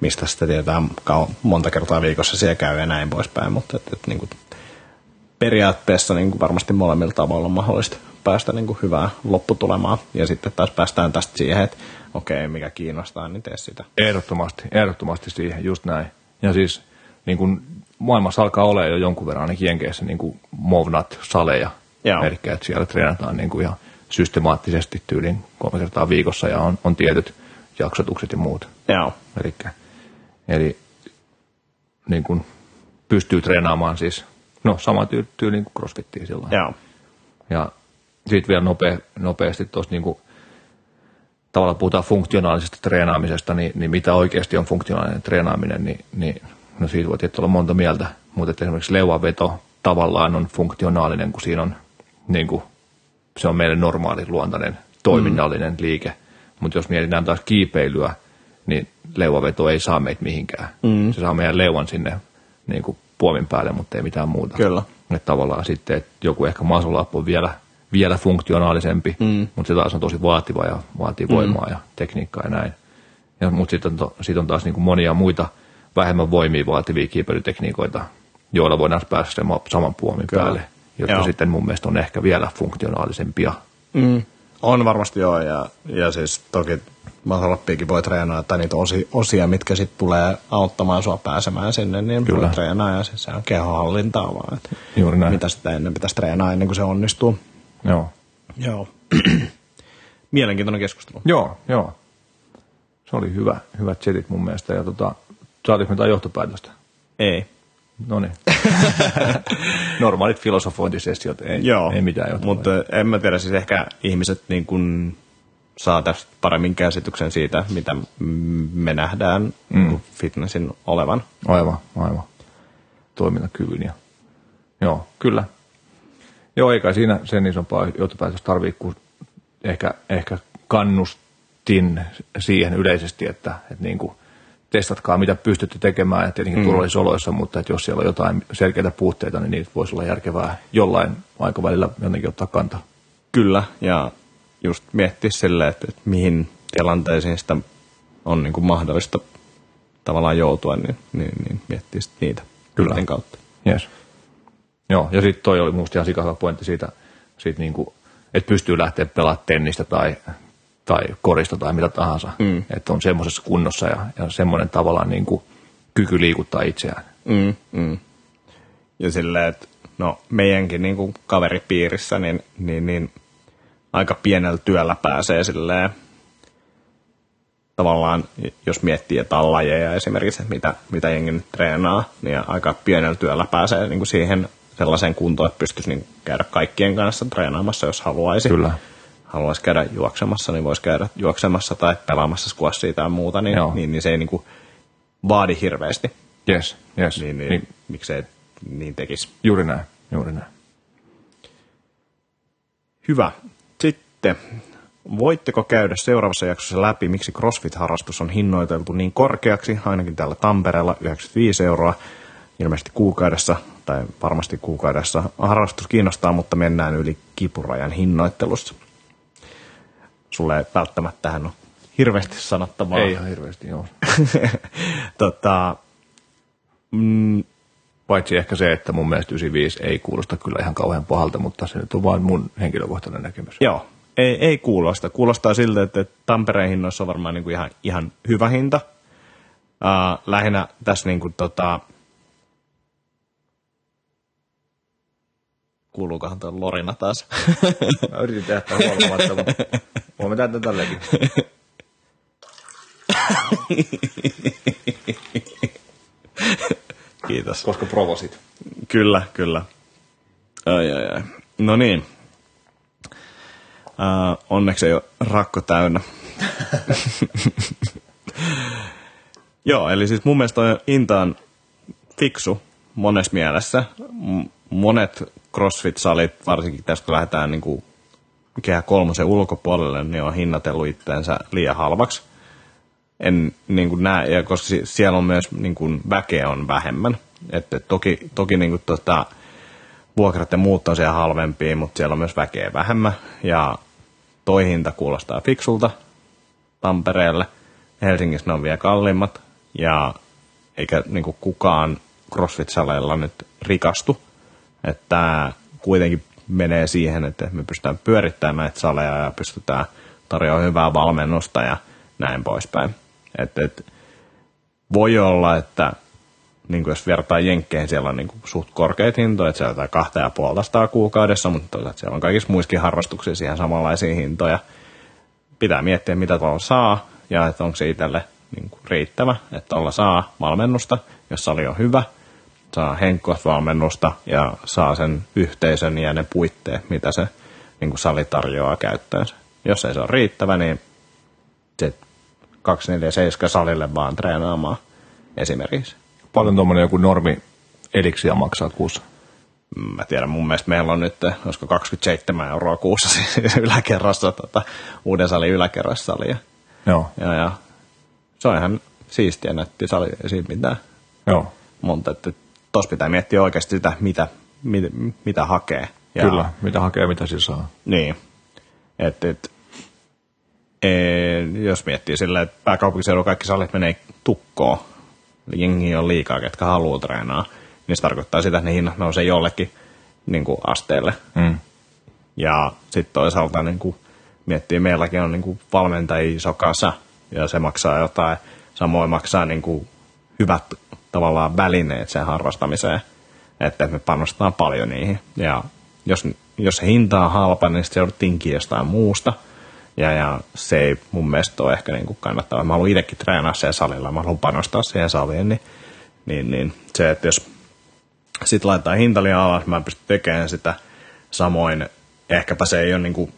mistä sitä tietää monta kertaa viikossa siellä käy ja näin poispäin, mutta et, et, niin kuin periaatteessa niin kuin varmasti molemmilla tavoilla on mahdollista päästä niin kuin hyvään lopputulemaan. Ja sitten taas päästään tästä siihen, että okei, mikä kiinnostaa, niin tee sitä. Ehdottomasti, ehdottomasti siihen, just näin. Ja siis niin kuin maailmassa alkaa olla jo jonkun verran ainakin Jenkeissä niin kuin Movnat-saleja. Eli että siellä treenataan niin kuin ihan systemaattisesti tyyliin kolme kertaa viikossa ja on, on tietyt jaksotukset ja muut. Joo, Elikkä, eli niin kuin pystyy treenaamaan siis, no sama tyy- tyyliin kuin crossfittiin silloin. joo, Ja sitten vielä nopea, nopeasti tuossa niin tavallaan puhutaan funktionaalisesta treenaamisesta, niin, niin mitä oikeasti on funktionaalinen treenaaminen, niin, niin no siitä voi tietysti olla monta mieltä, mutta että esimerkiksi leuaveto tavallaan on funktionaalinen, kun siinä on niin kuin, se on meille normaali luontainen toiminnallinen mm. liike, mutta jos mietitään taas kiipeilyä, niin leuaveto ei saa meitä mihinkään. Mm. Se saa meidän leuan sinne niin kuin puomin päälle, mutta ei mitään muuta. Kyllä. Että tavallaan sitten, että joku ehkä up on vielä, vielä funktionaalisempi, mm. mutta se taas on tosi vaativa ja vaatii voimaa ja tekniikkaa ja näin. Ja, mutta sitten on, to, sit on taas niin kuin monia muita vähemmän voimia vaativia kiipeilytekniikoita, joilla voidaan päästä sen ma- saman puomin Kyllä. päälle, jotka Joo. sitten mun mielestä on ehkä vielä funktionaalisempia. Mm. On varmasti joo, ja, ja siis toki matalappiakin voi treenata, tai niitä osi, osia, mitkä sitten tulee auttamaan sua pääsemään sinne, niin Kyllä. voi treenaa, ja siis se on kehohallintaa vaan, että Juuri näin. mitä sitä ennen pitäisi treenaa ennen kuin se onnistuu. Joo. Joo. Mielenkiintoinen keskustelu. Joo, joo. Se oli hyvä, hyvät chatit mun mielestä. Ja tota, saatiinko jotain johtopäätöstä? Ei. No niin. Normaalit filosofointisessiot, ei, Joo, ei mitään johtopäätöstä. mutta en mä tiedä, siis ehkä ihmiset niin kun saa tästä paremmin käsityksen siitä, mitä me nähdään mm. fitnessin olevan. Aivan, aivan. Toimintakyvyn ja... Joo, kyllä. Joo, eikä siinä sen isompaa johtopäätöstä tarvitse, kun ehkä, ehkä kannustin siihen yleisesti, että, että niin kuin testatkaa, mitä pystytte tekemään, ja tietenkin mm. turvallisissa oloissa, mutta että jos siellä on jotain selkeitä puutteita, niin niitä voisi olla järkevää jollain aikavälillä jotenkin ottaa kantaa. Kyllä, ja just miettiä silleen, että, että mihin tilanteisiin sitä on niin kuin mahdollista tavallaan joutua, niin, niin, niin miettiä sit niitä Kyllä. Kyllä. kautta. Yes. Joo, ja sitten toi oli musta ihan sikava pointti siitä, siitä niinku, että pystyy lähteä pelaamaan tennistä tai, tai korista tai mitä tahansa. Mm. Että on semmoisessa kunnossa ja, ja semmoinen tavallaan niinku kyky liikuttaa itseään. Mm, mm. Ja silleen, että no meidänkin niin kuin kaveripiirissä, niin, niin, niin aika pienellä työllä pääsee silleen, tavallaan, jos miettii jotain lajeja esimerkiksi, että mitä, mitä jengi nyt treenaa, niin aika pienellä työllä pääsee niin kuin siihen sellaiseen kuntoon, että pystyisi niin käydä kaikkien kanssa treenaamassa, jos haluaisi. Kyllä. Haluaisi käydä juoksemassa, niin voisi käydä juoksemassa tai pelaamassa squashia tai muuta, niin, Joo. niin, niin se ei niin kuin vaadi hirveästi. Yes, yes. Niin, niin, niin niin. miksei niin tekisi. juuri näin, juuri näin. Hyvä. Sitten, voitteko käydä seuraavassa jaksossa läpi, miksi CrossFit-harrastus on hinnoiteltu niin korkeaksi, ainakin täällä Tampereella 95 euroa, ilmeisesti kuukaudessa, tai varmasti kuukaudessa. Harrastus kiinnostaa, mutta mennään yli kipurajan hinnoittelussa. Sulle ei välttämättä tähän ole hirveästi sanottavaa. Ei ihan hirveästi, joo. tota, mm, Paitsi ehkä se, että mun mielestä 95 ei kuulosta kyllä ihan kauhean pahalta, mutta se nyt on vain mun henkilökohtainen näkemys. Joo, ei, ei kuulosta. Kuulostaa siltä, että Tampereen hinnoissa on varmaan niin kuin ihan, ihan hyvä hinta. Uh, lähinnä tässä niin kuin, tota, kuuluukohan tuo Lorina taas? Mä yritin tehdä tämän huomamatta, mutta voimme tehdä tälläkin. Kiitos. Koska provosit. Kyllä, kyllä. Ai, ai, ai. No niin. Uh, onneksi ei ole rakko täynnä. Joo, eli siis mun mielestä on fiksu monessa mielessä. Monet CrossFit-salit, varsinkin tästä kun lähdetään niin kuin kehä kolmosen ulkopuolelle, niin on hinnatellut itteensä liian halvaksi. En niin kuin näe, ja koska si- siellä on myös niin kuin väkeä on vähemmän. Että toki, toki niin kuin tota, vuokrat ja muut on siellä halvempia, mutta siellä on myös väkeä vähemmän. Ja toi hinta kuulostaa fiksulta Tampereelle. Helsingissä ne on vielä kalliimmat. Ja eikä niin kuin kukaan CrossFit-saleilla nyt rikastu. Että tämä kuitenkin menee siihen, että me pystytään pyörittämään näitä saleja ja pystytään tarjoamaan hyvää valmennusta ja näin poispäin. Et, et, voi olla, että niin kuin jos vertaa jenkkeihin, siellä on niin kuin suht korkeita hintoja, että siellä on kahta ja puolta kuukaudessa, mutta toisaalta siellä on kaikissa muissakin harrastuksissa ihan samanlaisia hintoja. Pitää miettiä, mitä tuolla saa ja että onko se itselle niin kuin riittävä, että tuolla saa valmennusta, jos sali on hyvä, saa henkkovalmennusta ja saa sen yhteisön ja ne puitteet, mitä se niin kuin sali tarjoaa käyttöönsä. Jos ei se ole riittävä, niin se 247 salille vaan treenaamaan esimerkiksi. Paljon tuommoinen joku normi eliksiä maksaa kuussa. Mä tiedän, mun mielestä meillä on nyt, olisiko 27 euroa kuussa siis yläkerrassa, tota, uuden salin yläkerrassa salia. Joo, Ja, ja se on ihan siistiä nätti sali, ei siinä mitään. joo. Mutta että tos pitää miettiä oikeasti sitä, mitä, mitä, mitä hakee. Ja, Kyllä, mitä hakee, mitä sillä saa. Niin. Et, et, e, jos miettii sillä, että pääkaupunkiseudulla kaikki salit menee tukkoon, jengi on liikaa, ketkä haluaa treenaa, niin se tarkoittaa sitä, että ne hinnat nousee jollekin niin kuin asteelle. Mm. Ja sitten toisaalta niin kuin miettii, meilläkin on niin kuin valmentajia iso kasa, ja se maksaa jotain. Samoin maksaa niin kuin hyvät tavallaan välineet sen harrastamiseen, että me panostetaan paljon niihin. Ja jos, jos se hinta on halpa, niin sitten se joudut tinkiä jostain muusta. Ja, ja se ei mun mielestä ole ehkä niin kuin kannattavaa. Mä haluan itsekin treenaa siellä salilla, mä haluan panostaa siihen saliin, niin, niin, niin se, että jos sitten laitetaan hinta liian alas, mä en pysty tekemään sitä. Samoin ehkäpä se ei ole niin kuin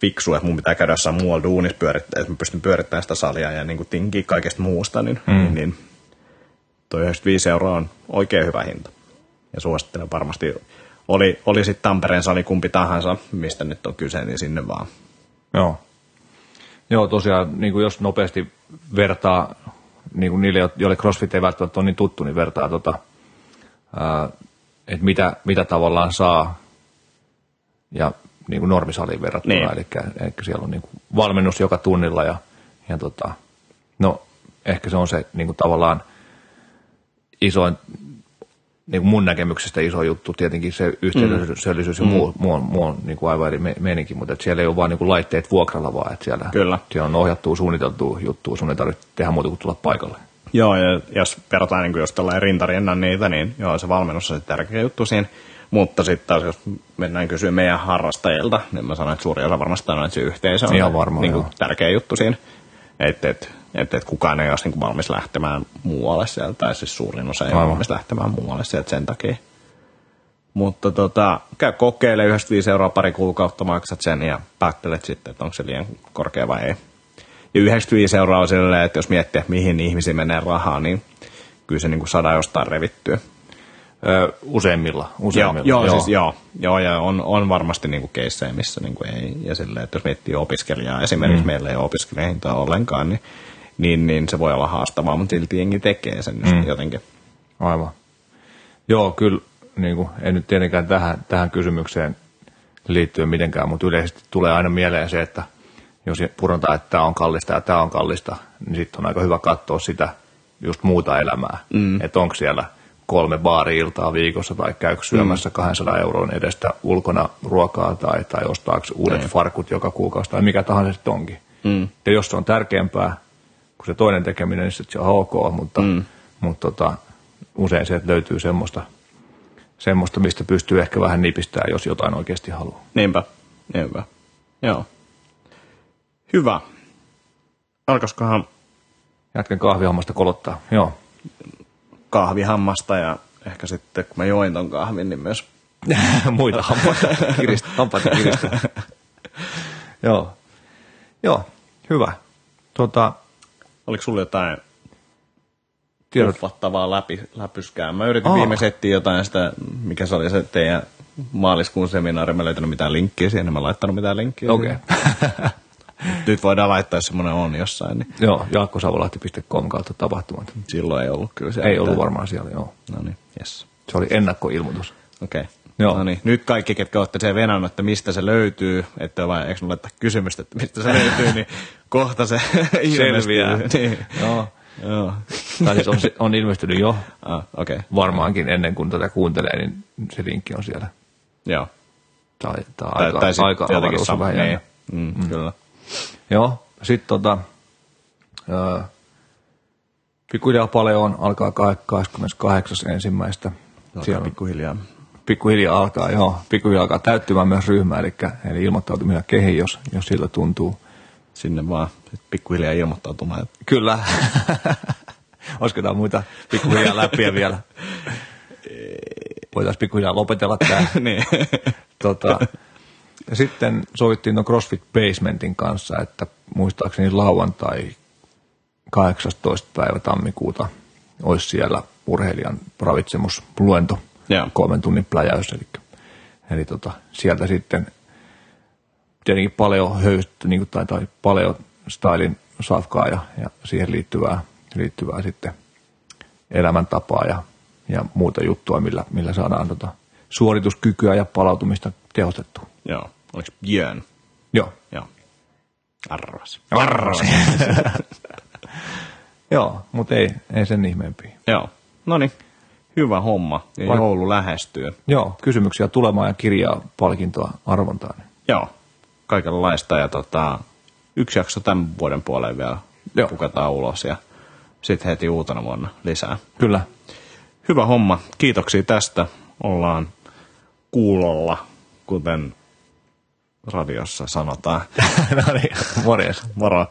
fiksu, että mun pitää käydä jossain muualla duunissa pyörittää, että mä pystyn pyörittämään sitä salia ja niin kuin tinkiä kaikesta muusta, niin, mm. niin, niin toi 95 euroa on oikein hyvä hinta. Ja suosittelen varmasti, oli, oli sitten Tampereen sali kumpi tahansa, mistä nyt on kyse, niin sinne vaan. Joo. Joo, tosiaan, niin kuin jos nopeasti vertaa, niin kuin niille, joille CrossFit ei välttämättä ole niin tuttu, niin vertaa, tota, ää, että mitä, mitä tavallaan saa ja niin kuin normisaliin verrattuna. Niin. Eli, eli siellä on niin kuin valmennus joka tunnilla ja, ja tota, no ehkä se on se niin kuin tavallaan isoin niin kuin mun näkemyksestä iso juttu, tietenkin se yhteisöllisyys mm. ja muu, muu on, muu on niin kuin aivan eri me- meininki, mutta että siellä ei ole vaan niin kuin laitteet vuokralla, vaan että siellä, Kyllä. siellä on ohjattua, suunniteltua juttua, sun ei tarvitse tehdä muuta kuin tulla paikalle. Joo, ja jos verrataan niin jos tällä rintariennan niitä, niin joo, se valmennus on se tärkeä juttu siinä. Mutta sitten taas, jos mennään kysyä meidän harrastajilta, niin mä sanon, että suuri osa varmasti on, että se yhteisö on Ihan se, varmaan, niin kuin, joo. tärkeä juttu siinä. Että et, et, et kukaan ei olisi niin kuin valmis lähtemään muualle sieltä, tai siis suurin osa ei ole Aivan. valmis lähtemään muualle sieltä sen takia. Mutta tota, käy kokeile 95 euroa pari kuukautta, maksat sen ja päättelet sitten, että onko se liian korkea vai ei. Ja 95 euroa on silleen, että jos miettii, että mihin ihmisiin menee rahaa, niin kyllä se niin kuin saadaan jostain revittyä. Ö, useimmilla. Joo, useimmilla. joo, joo. Siis, joo, joo, ja on, on varmasti niin keissejä, missä niin kuin ei. Ja silleen, että jos miettii opiskelijaa, esimerkiksi mm. meillä ei ole opiskelijahintaa ollenkaan, niin, niin, niin, se voi olla haastavaa, mutta silti jengi tekee sen mm. jotenkin. Aivan. Joo, kyllä niin kuin, en nyt tietenkään tähän, tähän kysymykseen liittyen mitenkään, mutta yleisesti tulee aina mieleen se, että jos purotaan, että tämä on kallista ja tämä on kallista, niin sitten on aika hyvä katsoa sitä just muuta elämää. Mm. Että onko siellä kolme baari-iltaa viikossa tai käykö syömässä mm. 200 euron edestä ulkona ruokaa tai, tai ostaako uudet Niin. farkut joka kuukausi tai mikä tahansa sitten onkin. Mm. Ja jos se on tärkeämpää kuin se toinen tekeminen, niin sitten se on ok, mutta, mm. mutta tota, usein se löytyy semmoista, semmoista, mistä pystyy ehkä vähän nipistämään, jos jotain oikeasti haluaa. Niinpä, niinpä. Joo. Hyvä. Alkaisikohan Jatkan kahvihommasta kolottaa. Joo. kahvihammasta ja ehkä sitten, kun mä join ton kahvin, niin myös Muita hampaita kiristä. Hampaita kiristä. Joo. Joo, hyvä. Tota, Oliko sulla jotain tiedot, uffattavaa läpi, läpyskää? Mä yritin Aa. viime settiä jotain sitä, mikä se oli se teidän maaliskuun seminaari. Mä en löytänyt mitään linkkiä siihen, en mä laittanut mitään linkkiä. okei. siihen. Nyt voidaan laittaa, jos semmoinen on jossain, niin joo, jaakkosavolahti.com kautta tapahtumat. silloin ei ollut kyllä siellä Ei ollut varmaan siellä, joo. No niin, yes. Se oli ennakkoilmoitus. Okei. Okay. Joo. No niin, nyt kaikki, ketkä olette sen venannut, että mistä se löytyy, että vai eikö mulle laittaa kysymystä, että mistä se löytyy, niin kohta se ilmestyy. Selviää. Niin. Joo. Joo. Tai siis on, on ilmestynyt jo Ah. Okay. varmaankin ennen kuin tätä kuuntelee, niin se linkki on siellä. Joo. Tai, tai, Tai, aika, tai aika jotenkin avaruus on sama. vähän Niin. Mm, mm. Kyllä. Joo, sitten tota, ö, pikkuhiljaa paljon alkaa 28. ensimmäistä. Siellä on pikkuhiljaa. Pikkuhiljaa alkaa, joo, pikkuhiljaa alkaa täyttymään myös ryhmä, eli, eli ilmoittautuminen kehi, jos, jos siltä tuntuu. Sinne vaan pikkuhiljaa ilmoittautumaan. Kyllä. Olisiko muita pikkuhiljaa läpiä vielä? Voitaisiin pikkuhiljaa lopetella tämä. niin. tota, ja sitten sovittiin no CrossFit Basementin kanssa, että muistaakseni lauantai 18. päivä tammikuuta olisi siellä urheilijan ravitsemusluento, Joo. kolmen tunnin pläjäys. Eli, eli tota, sieltä sitten tietenkin paljon höystä, niin kuin, tai, tai paljon stylin safkaa ja, ja siihen liittyvää, liittyvää sitten elämäntapaa ja, ja muuta juttua, millä, millä saadaan tota, suorituskykyä ja palautumista tehostettua. Joo. Oliko Björn? Joo. Joo. Arvas. Arvas. Joo, mutta ei, ei sen ihmeempiä. Joo. No niin. Hyvä homma. Ja Vai- joulu lähestyy. Joo, kysymyksiä tulemaan ja kirjaa palkintoa arvontaan. Joo. Kaikenlaista. Ja tota, yksi jakso tämän vuoden puoleen vielä Joo. pukataan ulos ja sitten heti uutena vuonna lisää. Kyllä. Hyvä homma. Kiitoksia tästä. Ollaan kuulolla, kuten radiossa sanotaan. no niin, morjes. Moro.